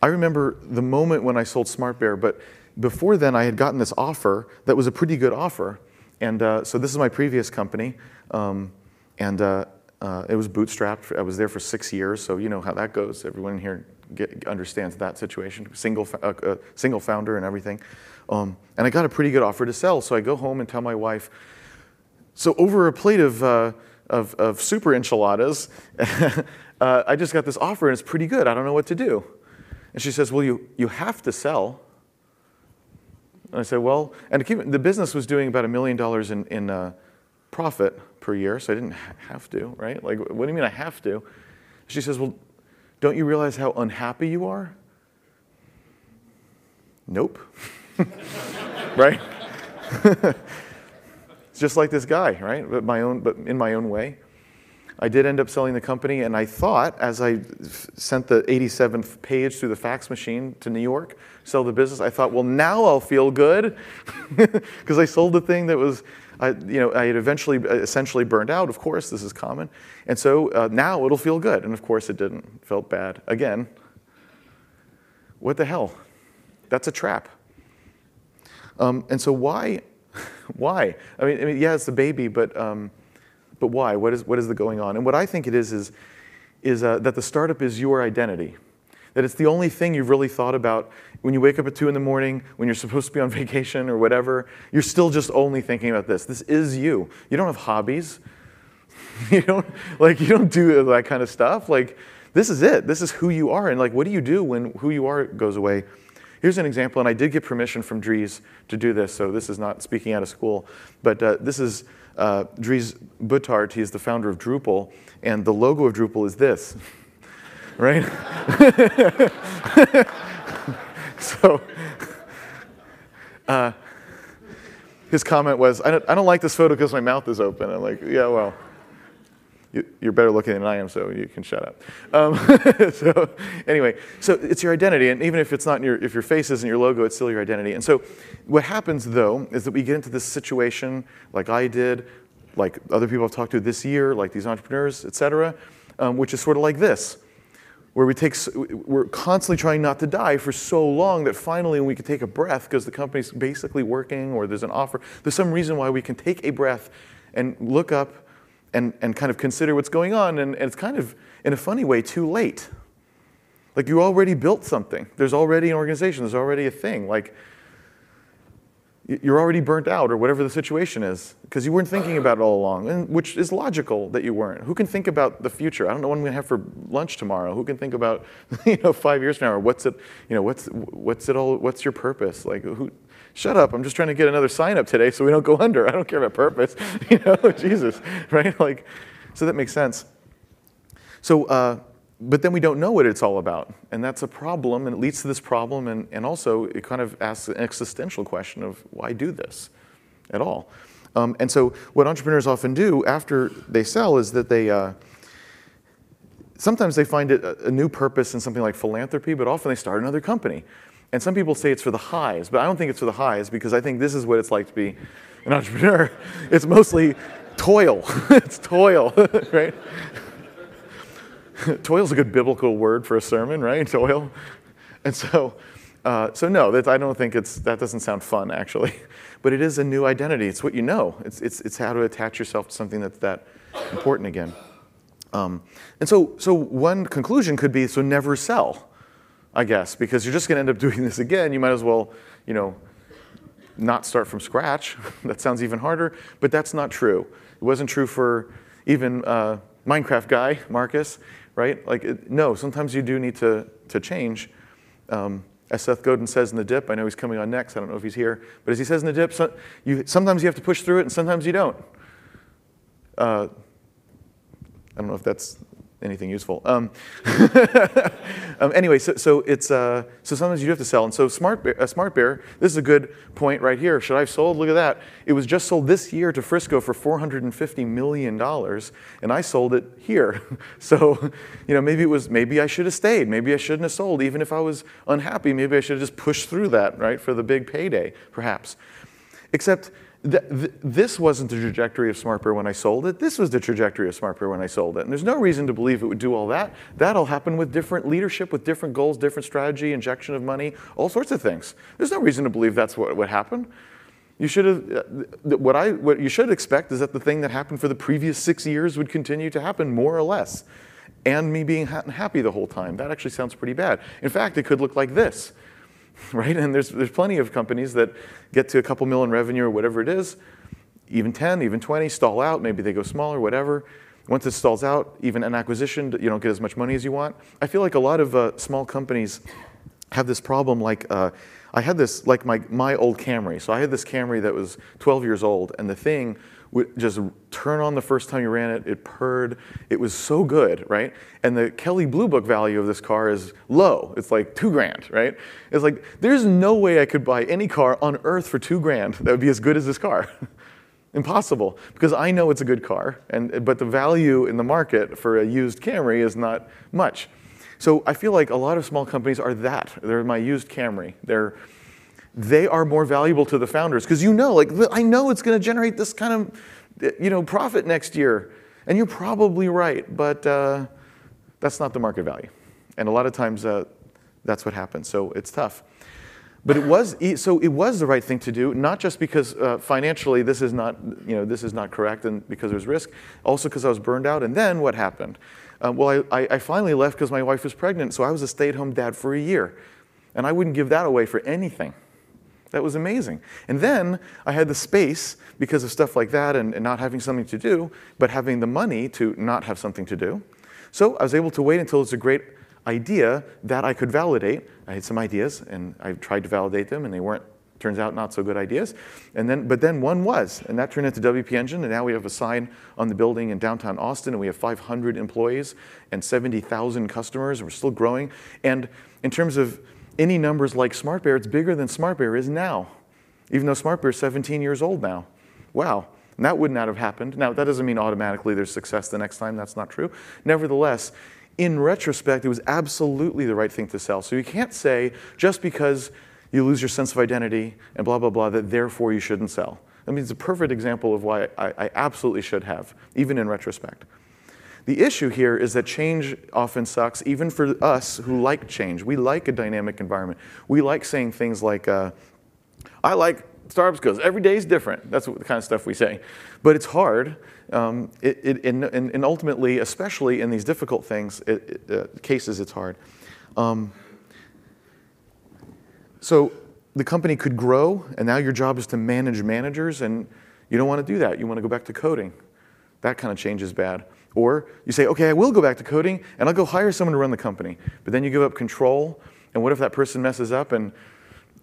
Speaker 2: I remember the moment when I sold SmartBear, but before then I had gotten this offer that was a pretty good offer. And uh, so this is my previous company. Um, and uh, uh, it was bootstrapped. I was there for six years, so you know how that goes. Everyone here get, understands that situation. Single, uh, uh, single founder and everything. Um, and I got a pretty good offer to sell, so I go home and tell my wife. So over a plate of, uh, of, of, super enchiladas, (laughs) I just got this offer and it's pretty good. I don't know what to do. And she says, Well, you, you have to sell. And I said, Well, and keep, the business was doing about a million dollars in, in uh, profit per year, so I didn't have to, right? Like, what do you mean I have to? She says, Well, don't you realize how unhappy you are? Nope. (laughs) right? it's (laughs) just like this guy, right? But my own, but in my own way. I did end up selling the company, and I thought as I sent the 87th page through the fax machine to New York, sell the business, I thought, well, now I'll feel good (laughs) because I sold the thing that was, I, you know, I had eventually essentially burned out. Of course, this is common, and so uh, now it'll feel good. And of course, it didn't. Felt bad again. What the hell? That's a trap. Um, and so why? (laughs) why? I mean, I mean, yeah, it's the baby, but. Um, but why? What is, what is the going on? And what I think it is is, is uh, that the startup is your identity. That it's the only thing you've really thought about when you wake up at 2 in the morning, when you're supposed to be on (laughs) vacation or whatever. You're still just only thinking about this. This is you. You don't have hobbies. (laughs) you don't, like, you don't do that kind of stuff. Like, this is it. This is who you are. And, like, what do you do when who you are goes away? Here's an example, and I did get permission from Dries to do this, so this is not speaking out of school, but uh, this is uh, Dries Buytaert, he's the founder of Drupal, and the logo of Drupal is this, (laughs) right? (laughs) so uh, his comment was, I don't, I don't like this photo because my mouth is open. I'm like, yeah, well you, are better looking than I am, so you can shut up. Um, (laughs) so anyway, so it's your identity, and even if it's not your, if your face isn't your logo, it's still your identity. And so what happens though is that we get into this situation, like I did, like other people I've talked to this year, like these entrepreneurs, et cetera, um, which is sort of like this, where we take, we're constantly trying not to die for so long that finally we can take a breath because the company's basically working or there's an offer. There's some reason why we can take a breath and look up and, and kind of consider what's going on. And, and it's kind of, in a funny way, too late. Like you already built something. There's already an organization. There's already a thing. Like you're already burnt out or whatever the situation is because you weren't thinking about it all along, and which is logical that you weren't. Who can think about the future? I don't know what I'm going to have for lunch tomorrow. Who can think about, (laughs) you know, five years from now or what's it, you know, what's what's it all? What's your purpose? Like who? Shut up! I'm just trying to get another sign up today so we don't go under. I don't care about purpose. (laughs) You know, (laughs) Jesus, right? Like, so that makes sense. So. Uh, but then we don't know what it's all about. And that's a problem, and it leads to this problem, and, and also it kind of asks an existential question of why do this at all? Um, and so, what entrepreneurs often do after they sell is that they uh, sometimes they find a, a new purpose in something like philanthropy, but often they start another company. And some people say it's for the highs, but I don't think it's for the highs because I think this is what it's like to be an entrepreneur. (laughs) It's mostly toil. (laughs) it's toil, (laughs) right? (laughs) Toil's a good biblical word for a sermon, right? (laughs) Toil. And so, uh, so no, that, I don't think it's, that doesn't sound fun, actually. (laughs) But it is a new identity. It's what you know. It's, it's, it's how to attach yourself to something that's that important again. Um, and so, so one conclusion could be, so never sell, I guess, because you're just going to end up doing this again. You might as well, you know, not start from scratch. that sounds even harder, but that's not true. It wasn't true for even uh, Minecraft guy, Markus right? Like, it, no, sometimes you do need to, to change. Um, as Seth Godin says in the dip, I know he's coming on next, I don't know if he's here, but as he says in the dip, so, you, sometimes you have to push through it and sometimes you don't. Uh, I don't know if that's anything useful. Um, (laughs) um, anyway, so, so it's uh, so sometimes you do have to sell, and so SmartBear, uh, SmartBear, this is a good point right here. Should I have sold? Look at that. It was just sold this year to Frisco for 450 million dollars, and I sold it here. (laughs) so, you know, maybe it was maybe I should have stayed. Maybe I shouldn't have sold, even if I was unhappy. Maybe I should have just pushed through that, right, for the big payday, perhaps. Except th- th- this wasn't the trajectory of SmartBear when I sold it. This was the trajectory of SmartBear when I sold it. And there's no reason to believe it would do all that. That'll happen with different leadership, with different goals, different strategy, injection of money, all sorts of things. There's no reason to believe that's what would happen. You should have, uh, what, I, what you should expect is that the thing that happened for the previous six years would continue to happen more or less. And me being happy the whole time. That actually sounds pretty bad. In fact, it could look like this (laughs) right? And there's, there's plenty of companies that get to a couple million revenue or whatever it is, even 10, even 20, stall out, maybe they go smaller, whatever. Once it stalls out, even an acquisition, you don't get as much money as you want. I feel like a lot of uh, small companies have this problem like, uh, I had this, like my, my old Camry. So I had this Camry that was 12 years old, and the thing just turn on the first time you ran it. It purred. It was so good, right? And the Kelley Blue Book value of this car is low. It's like two grand, right? It's like there's no way I could buy any car on earth for two grand that would be as good as this car. (laughs) Impossible, because I know it's a good car, and but the value in the market for a used Camry is not much. So I feel like a lot of small companies are that. They're my used Camry. They're they are more valuable to the founders because you know, like, I know it's going to generate this kind of, you know, profit next year. And you're probably right, but uh, that's not the market value. And a lot of times uh, that's what happens. So it's tough. But it was so it was the right thing to do, not just because uh, financially this is not you know this is not correct and because there's risk, also because I was burned out. And then what happened? Uh, well, I, I finally left because my wife was pregnant, so I was a stay-at-home dad for a year, and I wouldn't give that away for anything. That was amazing. And then I had the space because of stuff like that and, and, not having something to do, but having the money to not have something to do. So I was able to wait until it's a great idea that I could validate. I had some ideas and I tried to validate them and they weren't, turns out, not so good ideas. And then, but then one was, and that turned into WP Engine. And now we have a sign on the building in downtown Austin and we have 500 employees and 70,000 customers. And we're still growing. And in terms of any numbers like SmartBear, it's bigger than SmartBear is now, even though SmartBear is 17 years old now. Wow. And that would not have happened. Now, that doesn't mean automatically there's success the next time. That's not true. Nevertheless, in retrospect, it was absolutely the right thing to sell. So you can't say just because you lose your sense of identity and blah, blah, blah, that therefore you shouldn't sell. I mean, it's a perfect example of why I, I absolutely should have, even in retrospect. The issue here is that change often sucks, even for us who like change. We like a dynamic environment. We like saying things like, uh, I like startups because every day is different. That's the kind of stuff we say. But it's hard. Um, it, it, and, and, ultimately, especially in these difficult things, it, uh, cases, it's hard. Um, so the company could grow, and now your job is to manage managers, and you don't want to do that. You want to go back to coding. That kind of change is bad. Or you say, okay, I will go back to coding and I'll go hire someone to run the company. But then you give up control. And what if that person messes up? And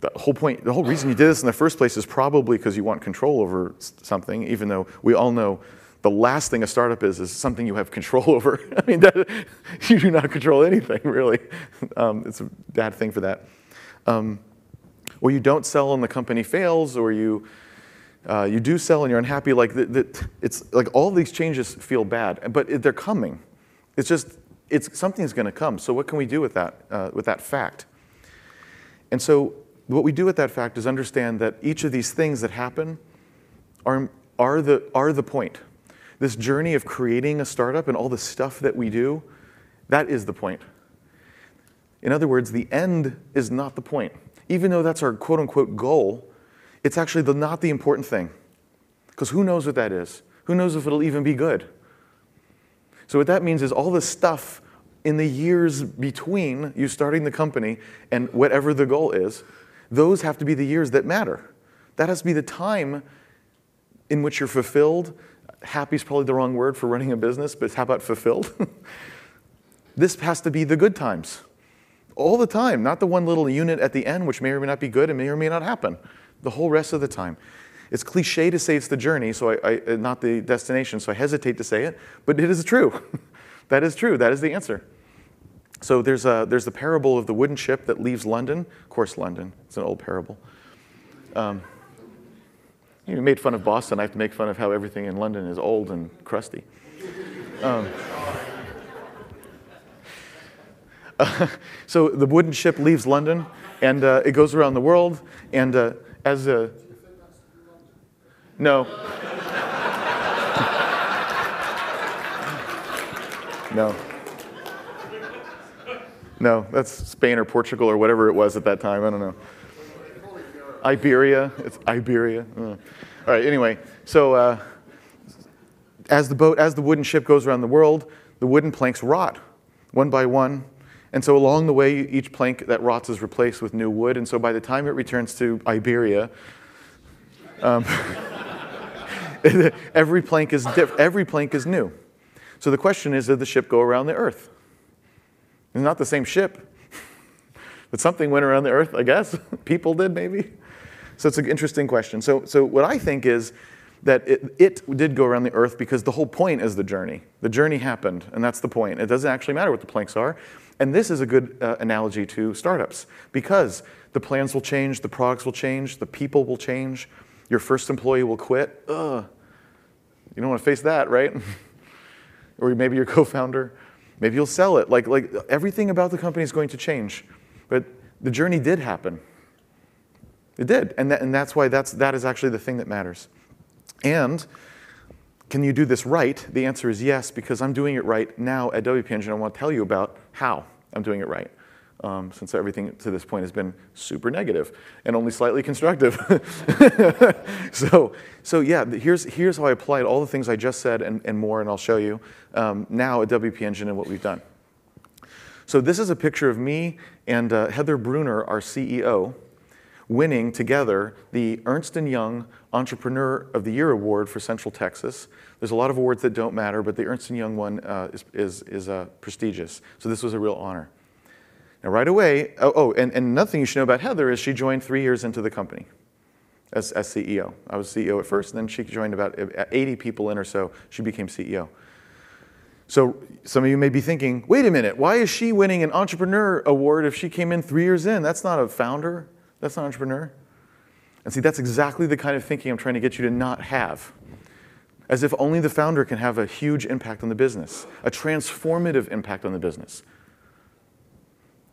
Speaker 2: the whole point, the whole reason you did this in the first place is probably because you want control over something, even though we all know the last thing a startup is is something you have (laughs) control over. I mean, that, (laughs) you do not control anything, really. Um, it's a bad thing for that. Um, or you don't sell and the company fails, or you uh, you do sell and you're unhappy, like that, it's like all these changes feel bad, but they're coming. It's just it's something's going to come. So what can we do with that uh, with that fact? And so what we do with that fact is understand that each of these things that happen are are the are the point. This journey of creating a startup and all the stuff that we do, that is the point. In other words, the end is not the point. Even though that's our quote unquote goal, it's actually the, not the important thing. Because who knows what that is? Who knows if it'll even be good? So, what that means is all the stuff in the years between you starting the company and whatever the goal is, those have to be the years that matter. That has to be the time in which you're fulfilled. Happy is probably the wrong word for running a business, but how about fulfilled? (laughs) this has to be the good times. All the time, not the one little unit at the end, which may or may not be good and may or may not happen the whole rest of the time. It's cliche to say it's the journey, so I, I, not the destination, so I hesitate to say it, but it is true. (laughs) that is true. That is the answer. So there's, a, there's the parable of the wooden ship that leaves London. Of course, London. It's an old parable. Um, you made fun of Boston. I have to make fun of how everything in London is old and crusty. Um, uh, (laughs) so the wooden ship leaves London, and uh, it goes around the world, and uh, as a No. no. No, that's Spain or Portugal or whatever it was at that time. I don't know. Iberia. It's Iberia. All right. Anyway, so uh, as the boat, as the wooden ship goes around the world, the wooden planks rot one by one. And so along the way, each plank that rots is replaced with new wood. And so by the time it returns to Iberia, um, (laughs) every plank is diff- every plank is new. So the question is, did the ship go around the Earth? It's not the same ship, (laughs) but something went around the Earth, I guess. (laughs) People did, maybe. So it's an interesting question. So, so what I think is that it, it did go around the Earth because the whole point is the journey. The journey happened, and that's the point. It doesn't actually matter what the planks are. And this is a good uh, analogy to startups because the plans will change, the products will change, the people will change, your first employee will quit. Ugh. You don't want to face that, right? (laughs) or maybe your co-founder. Maybe you'll sell it. Like, like everything about the company is going to change. But the journey did happen. It did. And, that, and that's why that's, that is actually the thing that matters. And can you do this right? The answer is yes, because I'm doing it right now at WP Engine. I want to tell you about how I'm doing it right. Um, since everything to this point has been super negative and only slightly constructive. (laughs) so, so yeah, here's, here's how I applied all the things I just said and, and more, and I'll show you um, now at WP Engine and what we've done. So this is a picture of me and uh, Heather Brunner, our CEO, winning together the Ernst & Young Entrepreneur of the Year Award for Central Texas. There's a lot of awards that don't matter, but the Ernst & Young one uh, is, is, is uh, prestigious. So this was a real honor. Now, right away, oh, oh and, and another thing you should know about Heather is she joined three years into the company as, as CEO. I was CEO at first, and then she joined about 80 people in or so. She became CEO. So some of you may be thinking, wait a minute, why is she winning an entrepreneur award if she came in three years in? That's not a founder. That's an entrepreneur. And see, that's exactly the kind of thinking I'm trying to get you to not have. As if only the founder can have a huge impact on the business, a transformative impact on the business.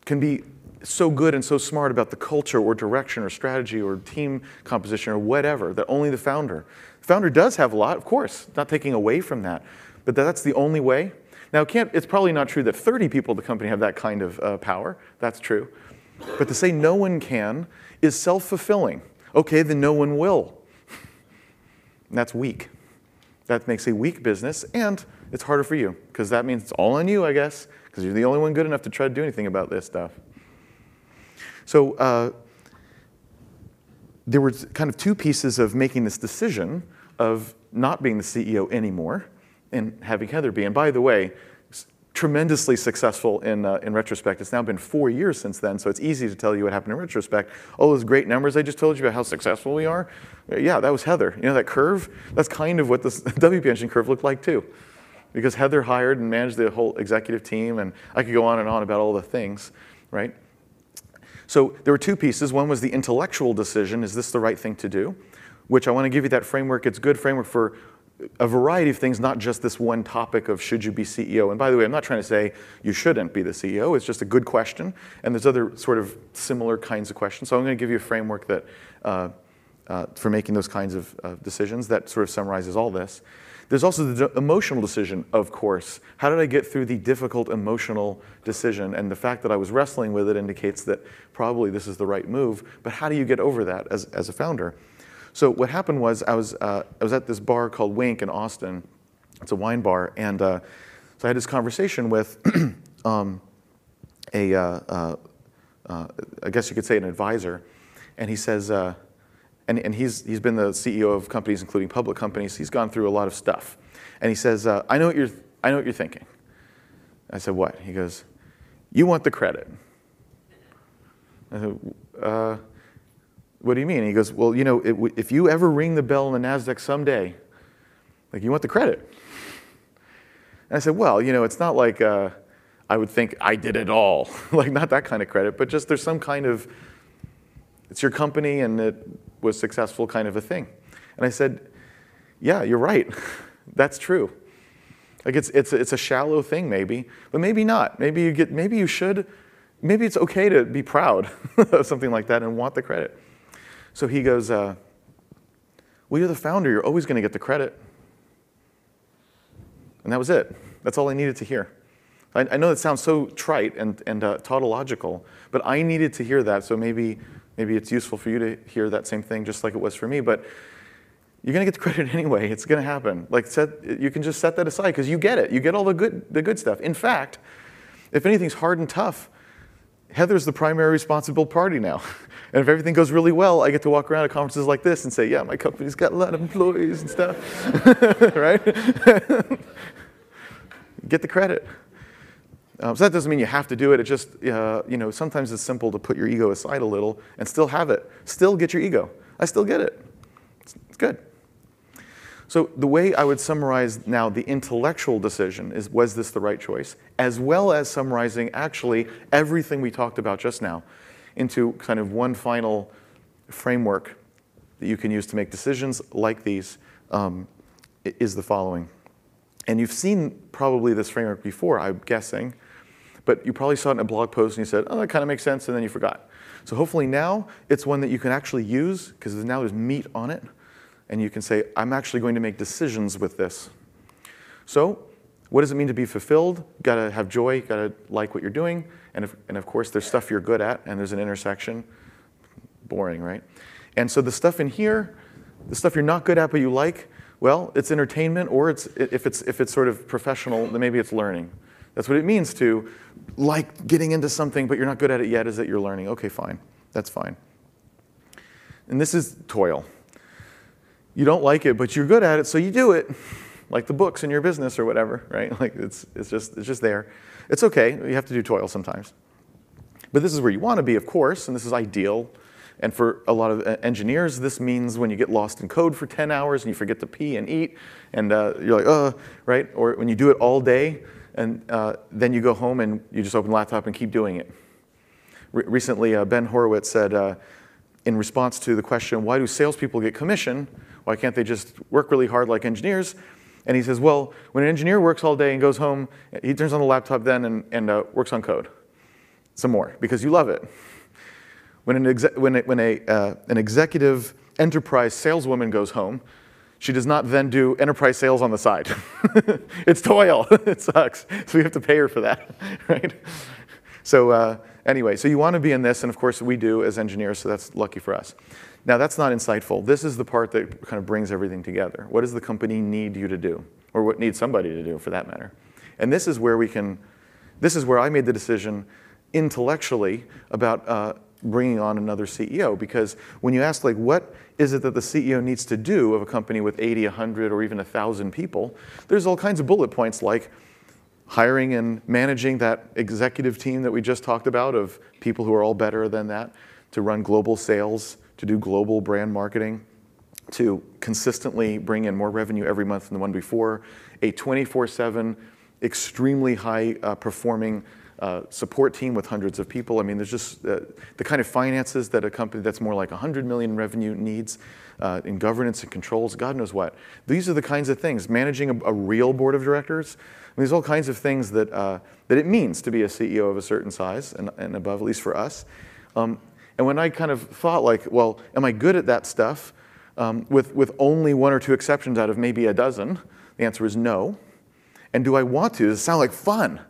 Speaker 2: Can be so good and so smart about the culture or direction or strategy or team composition or whatever that only the founder. The founder does have a lot, of course, not taking away from that, but that's the only way. Now, it it's probably not true that 30 people at the company have that kind of uh, power. That's true. But to say no one can is self fulfilling. Okay, then no one will. And that's weak. That makes a weak business, and it's harder for you because that means it's all on you, I guess, because you're the only one good enough to try to do anything about this stuff. So uh, there were kind of two pieces of making this decision of not being the CEO anymore and having Heather be. And by the way, tremendously successful in, uh, in retrospect. It's now been four years since then, so it's easy to tell you what happened in retrospect. All those great numbers I just told you about how successful we are, yeah, that was Heather. You know that curve? That's kind of what the (laughs) WP Engine curve looked like too. Because Heather hired and managed the whole executive team, and I could go on and on about all the things, right? So there were two pieces. One was the intellectual decision, is this the right thing to do? Which I want to give you that framework. It's a good framework for a variety of things, not just this one topic of should you be CEO. And by the way, I'm not trying to say you shouldn't be the CEO. It's just a good question. And there's other sort of similar kinds of questions. So I'm going to give you a framework that uh, uh, for making those kinds of uh, decisions that sort of summarizes all this. There's also the emotional decision, of course. How did I get through the difficult emotional decision? And the fact that I was wrestling with it indicates that probably this is the right move. But how do you get over that as, as a founder? So what happened was I was, uh, I was at this bar called Wink in Austin. It's a wine bar. And uh, so I had this conversation with (clears throat) um, a, uh, uh, uh, I guess you could say an advisor. And he says, uh, and, and he's, he's been the CEO of companies, including public companies. He's gone through a lot of stuff. And he says, I, know what you're, I know what you're thinking. I said, what? He goes, you want the credit. I said, what do you mean? he goes, Well, you know, it, if you ever ring the bell on the NASDAQ someday, like, you want the credit. And I said, Well, you know, it's not like uh, I would think I did it all. (laughs) like, not that kind of credit, but just there's some kind of, it's your company and it was successful kind of a thing. And I said, Yeah, you're right. (laughs) That's true. Like it's, it's, it's a shallow thing, maybe, but maybe not. Maybe you, get, maybe you should, maybe it's okay to be proud (laughs) of something like that and want the credit. So he goes, uh, Well, you're the founder, you're always going to get the credit. And that was it. That's all I needed to hear. I, I know that sounds so trite and, and uh, tautological, but I needed to hear that, so maybe, maybe it's useful for you to hear that same thing just like it was for me. But you're going to get the (laughs) credit anyway. It's going to happen. Like set, you can just set that aside because you get it. You get all the good, the good stuff. In fact, if anything's hard and tough, Heather's the primary responsible party now. (laughs) And if everything goes really well, I get to walk around at conferences like this and say, yeah, my company's got a lot of employees and stuff, (laughs) right? (laughs) get the credit. Um, so that doesn't mean you have to do it. It just, uh, you know, sometimes it's simple to put your ego aside a little and still have it. Still get your ego. I still get it. It's, it's good. So the way I would summarize now the intellectual decision is was this the right choice, as well as summarizing actually everything we talked about just now into kind of one final framework that you can use to make decisions like these um, is the following. And you've seen probably this framework before, I'm guessing, but you probably saw it in a blog post and you said, oh, that kind of makes sense, and then you forgot. So hopefully now it's one that you can actually use because now there's meat on it and you can say, I'm actually going to make decisions with this. So, what does it mean to be fulfilled? Got to have joy, got to like what you're doing, and, if, and of course, there's stuff you're good at, and there's an intersection. Boring, right? And so the stuff in here, the stuff you're not good at but you like, well, it's entertainment, or it's if it's if it's sort of professional, then maybe it's learning. That's what it means to like getting into something, but you're not good at it yet. Is that you're learning? Okay, fine, that's fine. And this is toil you don't like it, but you're good at it, so you do it, like the books in your business or whatever, right? (laughs) Like it's, it's, just, it's just there. It's okay, you have to do toil sometimes. But this is where you want to be, of course, and this is ideal. And for a lot of engineers, this means when you get lost in code for 10 hours and you forget to pee and eat, and uh, you're like, uh, right? Or when you do it all day, and uh, then you go home and you just open the laptop and keep doing it. Re- recently, uh, Ben Horowitz said, uh, in response to the question, why do salespeople get commission? Why can't they just work really hard like engineers? And he says, well, when an engineer works all day and goes home, he turns on the laptop then and, and uh, works on code some more because you love it. When an, exe- when a, when a, uh, an executive enterprise saleswoman goes home, she does not then do enterprise sales on the side. (laughs) it's toil. (laughs) it sucks. So we have to pay her for that, (laughs) right? So uh, anyway, so you want to be in this, and of course we do as engineers, so that's lucky for us. Now, that's not insightful. This is the part that kind of brings everything together. What does the company need you to do? Or what needs somebody to do, for that matter? And this is where we can, this is where I made the decision intellectually about uh, bringing on another CEO. Because when you ask, like, what is it that the CEO needs to do of a company with 80, 100, or even 1,000 people, there's all kinds of bullet points like hiring and managing that executive team that we just talked about of people who are all better than that to run global sales to do global brand marketing, to consistently bring in more revenue every month than the one before, a 24 7, extremely high uh, performing uh, support team with hundreds of people. I mean, there's just uh, the kind of finances that a company that's more like 100 million revenue needs uh, in governance and controls, God knows what. These are the kinds of things. Managing a, a real board of directors, I mean, there's all kinds of things that, uh, that it means to be a CEO of a certain size and, and above, at least for us. Um, and when I kind of thought, like, well, am I good at that stuff? Um, with, with only one or two exceptions out of maybe a dozen, the answer is no. And do I want to? Does it sound like fun?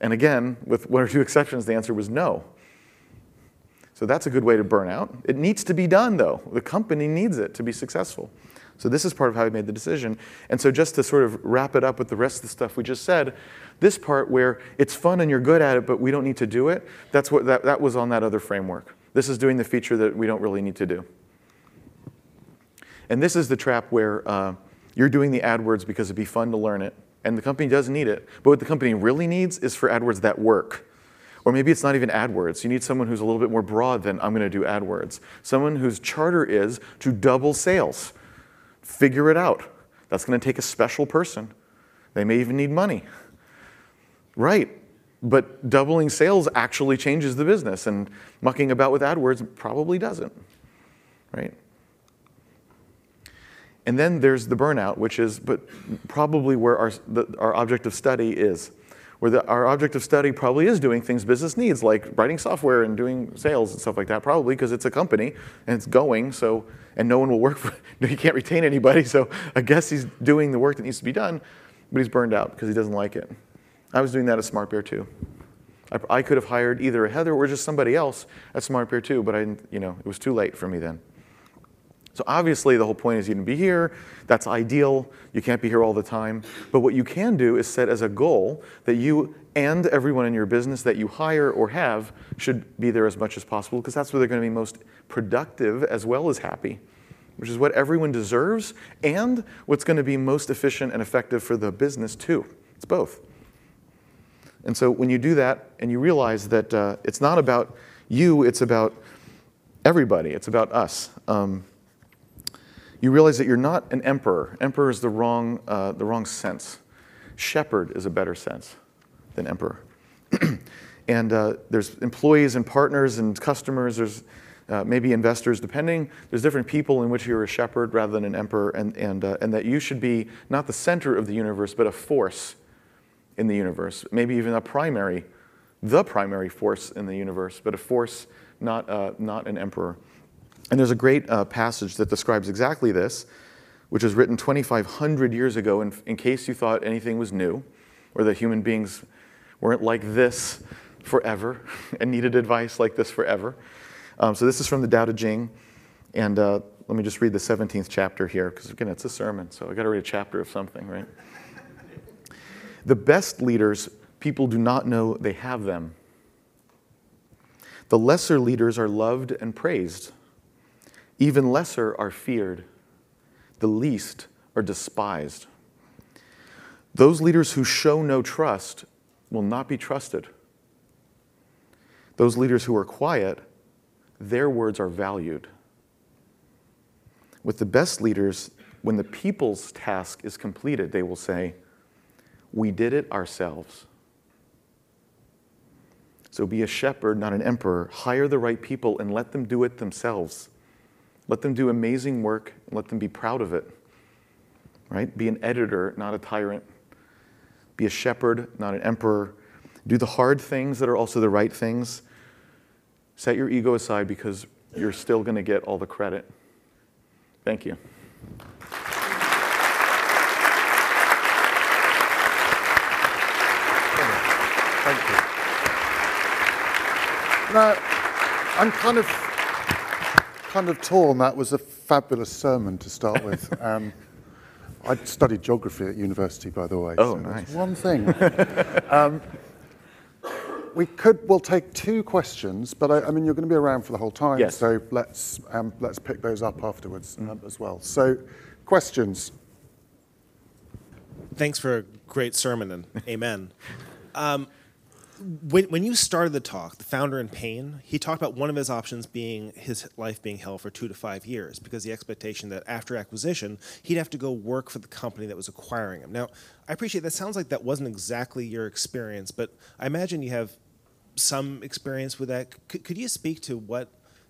Speaker 2: And again, with one or two exceptions, the answer was no. So that's a good way to burn out. It needs to be done, though. The company needs it to be successful. So this is part of how I made the decision. And so just to sort of wrap it up with the rest of the stuff we just said, this part where it's fun and you're good at it, but we don't need to do it, that's what that, that was on that other framework. This is doing the feature that we don't really need to do. And this is the trap where uh, you're doing the AdWords because it'd be fun to learn it, and the company doesn't need it. But what the company really needs is for AdWords that work. Or maybe it's not even AdWords. You need someone who's a little bit more broad than I'm going to do AdWords. Someone whose charter is to double sales. Figure it out. That's going to take a special person. They may even need money. Right. But doubling sales actually changes the business, and mucking about with AdWords probably doesn't. Right? And then there's the burnout, which is but probably where our, the, our object of study is. Where the, our object of study probably is doing things business needs, like writing software and doing sales and stuff like that, probably because it's a company and it's going. So, and no one will work for. (laughs) he can't retain anybody. So I guess he's doing the work that needs to be done, but he's burned out because he doesn't like it. I was doing that at SmartBear too. I, I could have hired either a Heather or just somebody else at SmartBear too, but I, you know, it was too late for me then. So obviously the whole point is you can be here. That's ideal. You can't be here all the time. But what you can do is set as a goal that you and everyone in your business that you hire or have should be there as much as possible because that's where they're going to be most productive as well as happy, which is what everyone deserves and what's going to be most efficient and effective for the business too. It's both. And so when you do that and you realize that uh, it's not about you, it's about everybody, it's about us. Um, you realize that you're not an emperor. Emperor is the wrong, uh, the wrong sense. Shepherd is a better sense than emperor. (clears throat) and uh, there's employees and partners and customers. There's uh, maybe investors, depending. There's different people in which you're a shepherd rather than an emperor, and, and, uh, and that you should be not the center of the universe, but a force in the universe. Maybe even a primary, the primary force in the universe, but a force, not, uh, not an emperor. And there's a great uh, passage that describes exactly this, which was written 2,500 years ago, in, in case you thought anything was new, or that human beings weren't like this forever (laughs) and needed advice like this forever. Um, so this is from the Tao Te Ching. And uh, let me just read the 17th chapter here, because again, it's a sermon, so I got to read a chapter of something, right? the best leaders, people do not know they have them. The lesser leaders are loved and praised. Even lesser are feared, the least are despised. Those leaders who show no trust will not be trusted. Those leaders who are quiet, their words are valued. With the best leaders, when the people's task is completed, they will say, We did it ourselves. So be a shepherd, not an emperor. Hire the right people and let them do it themselves. Let them do amazing work and let them be proud of it. Right? Be an editor, not a tyrant. Be a shepherd, not an emperor. Do the hard things that are also the right things. Set your ego aside because you're still going to get all the credit. Thank you.
Speaker 1: Thank you. Now, I'm kind of kind of torn. That was a fabulous sermon to start with. (laughs) Um, I studied geography at university, by the way.
Speaker 2: Oh,
Speaker 1: so
Speaker 2: nice.
Speaker 1: One thing. um, we could. We'll take two questions, but I, I, mean, you're going to be around for the whole time,
Speaker 2: yes.
Speaker 1: so let's um, let's pick those up afterwards mm-hmm. as well. So, questions.
Speaker 3: Thanks for a great sermon and (laughs) amen. Um, when, when you started the talk, the founder in pain, he talked about one of his options being his life being held for two to five years because the expectation that after acquisition, he'd have to go work for the company that was acquiring him. Now, I appreciate that sounds like that wasn't exactly your experience, but I imagine you have some experience with that. Could, could you speak to what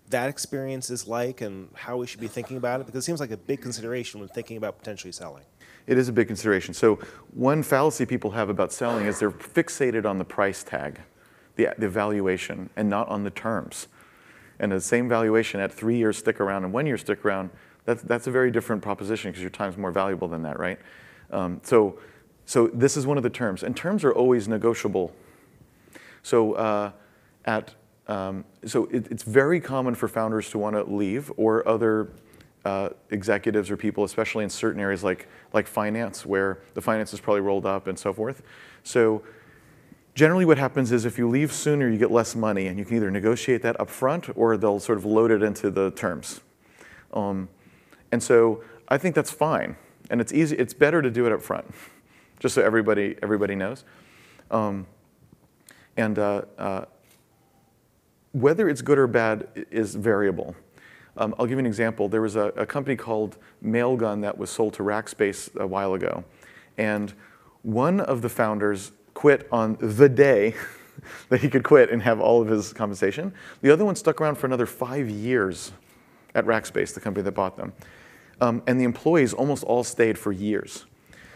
Speaker 3: that experience is like and how we should be thinking about it? Because it seems like a big consideration when thinking about potentially selling.
Speaker 2: It is a big consideration. So one fallacy people have about selling is they're fixated on the price tag, the, the valuation, and not on the terms. And the same valuation at three years stick around and one year stick around, that's, that's a very different proposition because your time's more valuable than that, right? Um, so, so this is one of the terms. And terms are always negotiable. So uh, at um, so it, it's very common for founders to want to leave or other uh, executives or people, especially in certain areas like, like finance, where the finance is probably rolled up and so forth. So generally what happens is if you leave sooner, you get less money, and you can either negotiate that up front or they'll sort of load it into the terms. Um, and so I think that's fine. And it's easy, it's better to do it up front, (laughs) just so everybody, everybody knows. Um, and uh, uh, whether it's good or bad is variable. Um, I'll give you an example. There was a, a, company called Mailgun that was sold to Rackspace a while ago. And one of the founders quit on the day (laughs) that he could quit and have all of his compensation. The other one stuck around for another five years at Rackspace, the company that bought them. Um, and the employees almost all stayed for years.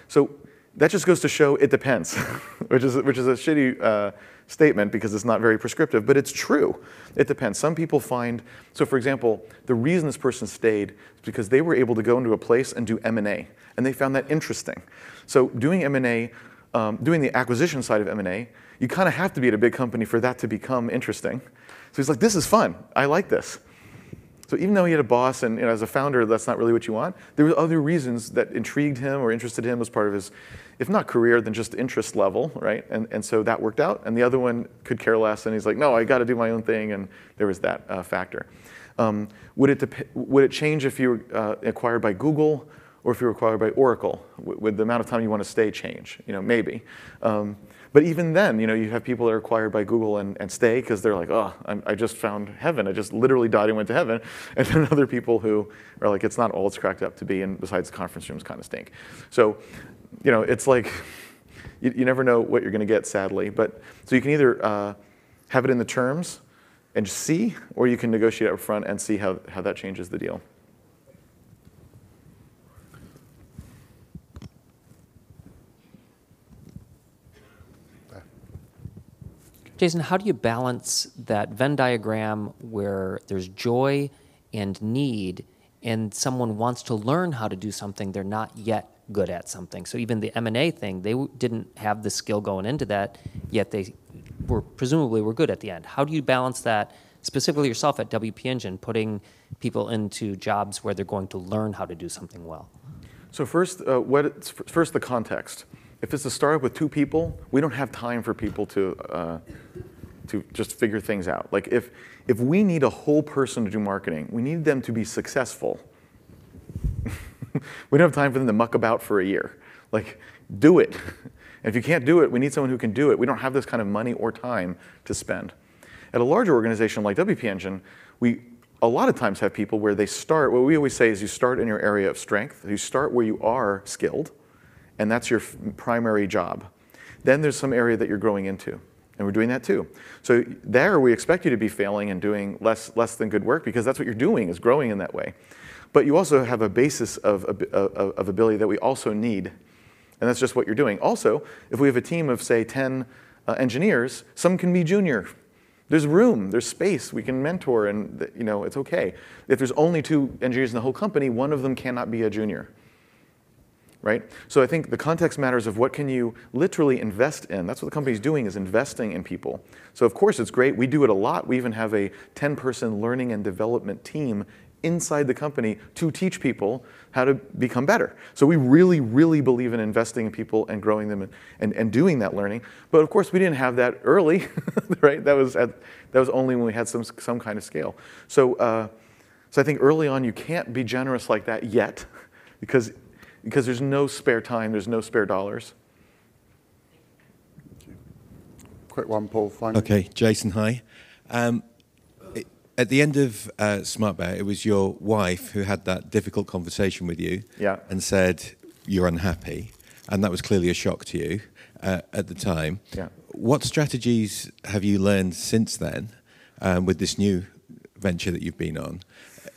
Speaker 2: So that just goes to show it depends, (laughs) which is which is a shitty uh, statement because it's not very prescriptive, but it's true. It depends. Some people find so. For example, the reason this person stayed is because they were able to go into a place and do M and they found that interesting. So doing M and A, um, doing the acquisition side of M and A, you kind of have to be at a big company for that to become interesting. So he's like, "This is fun. I like this." So even though he had a boss and you know, as a founder, that's not really what you want, there were other reasons that intrigued him or interested him as part of his, if not career, then just interest level, right? And, and so that worked out. And the other one could care less, and he's like, no, I got to do my own thing, and there was that uh, factor. Um, would, it dep- would it change if you were uh, acquired by Google or if you were acquired by Oracle? W- would the amount of time you want to stay change? You know, maybe. Um, but even then, you know, you have people that are acquired by Google and, and stay because they're like, oh, I'm, i just found heaven. I just literally died and went to heaven. (laughs) And then other people who are like, it's not all it's cracked up to be, and besides, conference rooms kind of stink. So, you know, it's like you, you never know what you're going to get, sadly. But so you can either uh, have it in the terms and just see, or you can negotiate up front and see how, how that changes the deal.
Speaker 4: Jason, how do you balance that Venn diagram where there's joy and need, and someone wants to learn how to do something they're not yet good at something? So even the M and A thing, they didn't have the skill going into that, yet they were presumably were good at the end. How do you balance that specifically yourself at WP Engine, putting people into jobs where they're going to learn how to do something well?
Speaker 2: So first, uh, what first the context if it's a startup with two people, we don't have time for people to, uh, to just figure things out. Like if, if we need a whole person to do marketing, we need them to be successful. (laughs) (laughs) we don't have time for them to muck about for a year. Like, do it. And if you can't do it, we need someone who can do it. We don't have this kind of money or time to spend. At a larger organization like WP Engine, we a lot of times have people where they start, what we always say is you start in your area of strength. You start where you are skilled and that's your primary job. Then there's some area that you're growing into, and we're doing that too. So there we expect you to be failing and doing less, less than good work because that's what you're doing is growing in that way. But you also have a basis of, of, of ability that we also need, and that's just what you're doing. Also, if we have a team of say 10 uh, engineers, some can be junior. There's room, there's space, we can mentor, and you know it's okay. If there's only two engineers in the whole company, one of them cannot be a junior right? So I think the context matters of what can you literally invest in. That's what the company's doing is investing in people. So of course it's great. We do it a lot. We even have a 10-person learning and development team inside the company to teach people how to become better. So we really, really believe in investing in people and growing them and, and, and doing that learning. But of course we didn't have that early, (laughs) right? That was, at, that was only when we had some, some kind of scale. So, uh, so I think early on you can't be generous like that yet because because there's no spare time, there's no spare dollars.
Speaker 1: Quick one, Paul. Finally.
Speaker 5: Okay, Jason, hi. Um, it, at the end of uh, SmartBear, it was your wife who had that difficult conversation with you
Speaker 2: yeah.
Speaker 5: and said you're unhappy, and that was clearly a shock to you uh, at the time.
Speaker 2: Yeah.
Speaker 5: What strategies have you learned since then um, with this new venture that you've been on,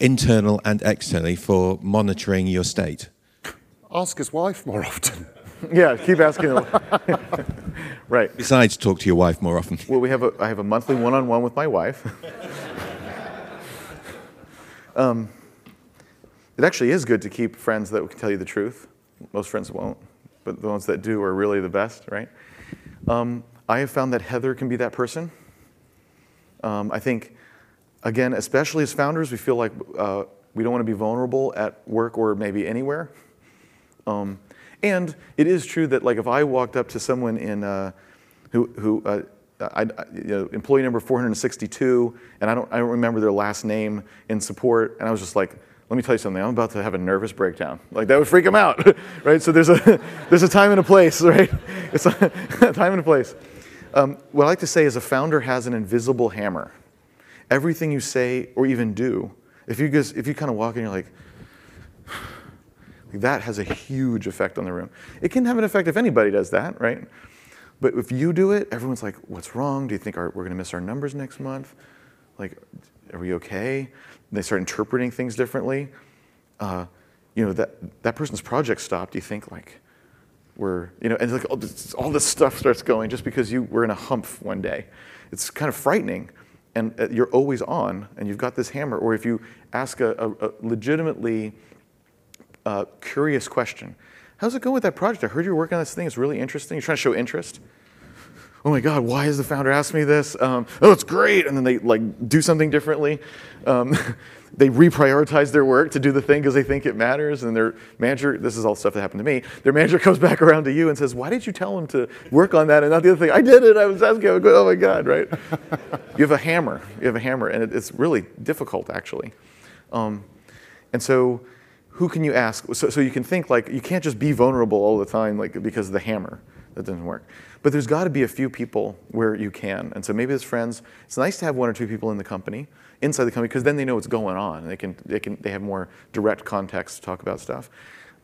Speaker 5: internal and externally, for monitoring your state?
Speaker 1: Ask his wife more often. (laughs)
Speaker 2: yeah, keep asking. him. (laughs) right.
Speaker 5: Besides, talk to your wife more often.
Speaker 2: Well, we have a, I have a monthly one-on-one with my wife. (laughs) um, it actually is good to keep friends that can tell you the truth. Most friends won't, but the ones that do are really the best, right? Um, I have found that Heather can be that person. Um, I think, again, especially as founders, we feel like uh, we don't want to be vulnerable at work or maybe anywhere. Um, and it is true that like if I walked up to someone in uh, who, who uh, I, you know, employee number 462, and I don't, I don't remember their last name in support, and I was just like, let me tell you something, I'm about to have a nervous breakdown. Like that would freak them out, (laughs) right? So there's a, (laughs) there's a time and a place, (laughs) right? It's a time and a place. Um, what I like to say is a founder has an invisible hammer. Everything you say or even do, if you, just, if you kind of walk in, you're like, that has a huge effect on the room. It can have an effect if anybody does that, right? But if you do it, everyone's like, what's wrong? Do you think our, we're going to miss our numbers next month? Like, are we okay? And they start interpreting things differently. Uh, you know, that, that person's project stopped. Do you think like, we're, you know, and like all this, all this stuff starts going just because you were in a hump one day. It's kind of frightening, and uh, you're always on, and you've got this hammer. Or if you ask a, a, a legitimately uh, curious question, how's it going with that project? I heard you're working on this thing. It's really interesting. You're trying to show interest. Oh my God, why has the founder asked me this? Um, oh, it's great. And then they like do something differently. Um, (laughs) they reprioritize their work to do the thing because they think it matters. And their manager, this is all stuff that happened to me, their manager (laughs) comes back around to you and says, Why did you tell him to work on that and not the other thing? I did it. I was asking. Go, oh my God, right? you have a hammer. You have a hammer. And it, it's really difficult, actually. Um, and so, who can you ask? So, so you can think like, you can't just be vulnerable all the time like because of the hammer. That doesn't work. But there's got to be a few people where you can. And so maybe as friends, it's nice to have one or two people in the company inside the company because then they know what's going on. They can they can they have more direct context to talk about stuff.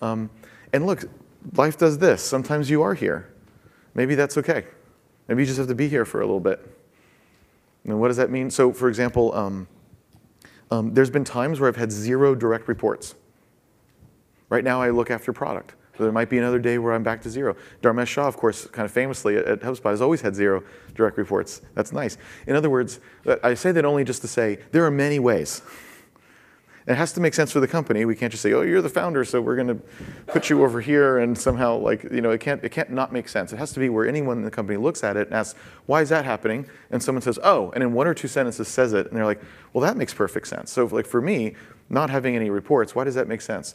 Speaker 2: Um, and look, life does this. Sometimes you are here. Maybe that's okay. Maybe you just have to be here for a little bit. And what does that mean? So, for example, um, um, there's been times where I've had zero direct reports. Right now, I look after product. So there might be another day where I'm back to zero. Dharmesh Shah, of course, kind of famously at HubSpot, has always had zero direct reports. That's nice. In other words, I say that only just to say there are many ways. It has to make sense for the company. We can't just say, "Oh, you're the founder, so we're going to put you over here," and somehow, like, you know, it can't it can't not make sense. It has to be where anyone in the company looks at it and asks, "Why is that happening?" And someone says, "Oh," and in one or two sentences says it, and they're like, "Well, that makes perfect sense." So, like for me, not having any reports, why does that make sense?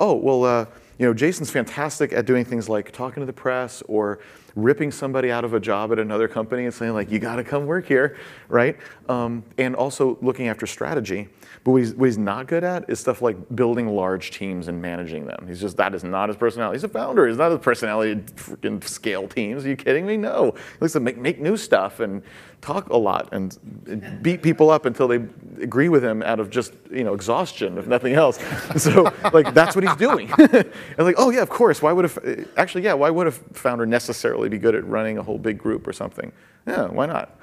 Speaker 2: Oh, well. Uh, you know, Jason's fantastic at doing things like talking to the press or ripping somebody out of a job at another company and saying like, you got to come work here, right? Um, and also looking after strategy. But what he's, what he's, not good at is stuff like building large teams and managing them. He's just, that is not his personality. He's a founder. He's not his personality to freaking scale teams. Are you kidding me? No. He likes to make, make new stuff and talk a lot and beat people up until they agree with him out of just, you know, exhaustion, if nothing else. (laughs) so, like, that's what he's doing. (laughs) and like, oh yeah, of course. Why would a, actually, yeah, why would a founder necessarily be good at running a whole big group or something? Yeah, why not?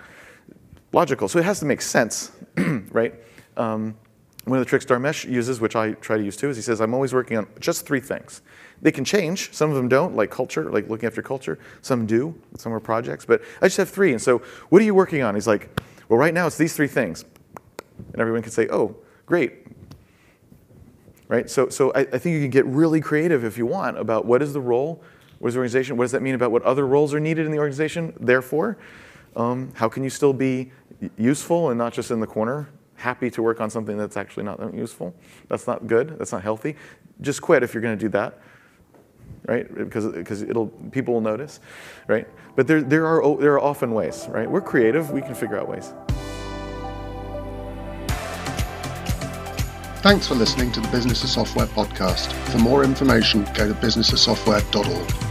Speaker 2: Logical. So it has to make sense, (clears throat) right? Um, one of the tricks Dharmesh uses, which I try to use too, is he says, I'm always working on just three things. They can change. Some of them don't, like culture, like looking after culture. Some do, some are projects. But I just have three. And so, what are you working on? He's like, well, right now it's these three things. And everyone can say, oh, great. Right? So, so I, I think you can get really creative if you want about what is the role, what is the organization, what does that mean about what other roles are needed in the organization, therefore? Um, how can you still be useful and not just in the corner happy to work on something that's actually not useful. That's not good. That's not healthy. Just quit if you're going to do that, right? Because because it'll people will notice, right? But there there are there are often ways, right? We're creative. We can figure out ways.
Speaker 1: Thanks for listening to the Business of Software podcast. For more information, go to businessofsoftware.org.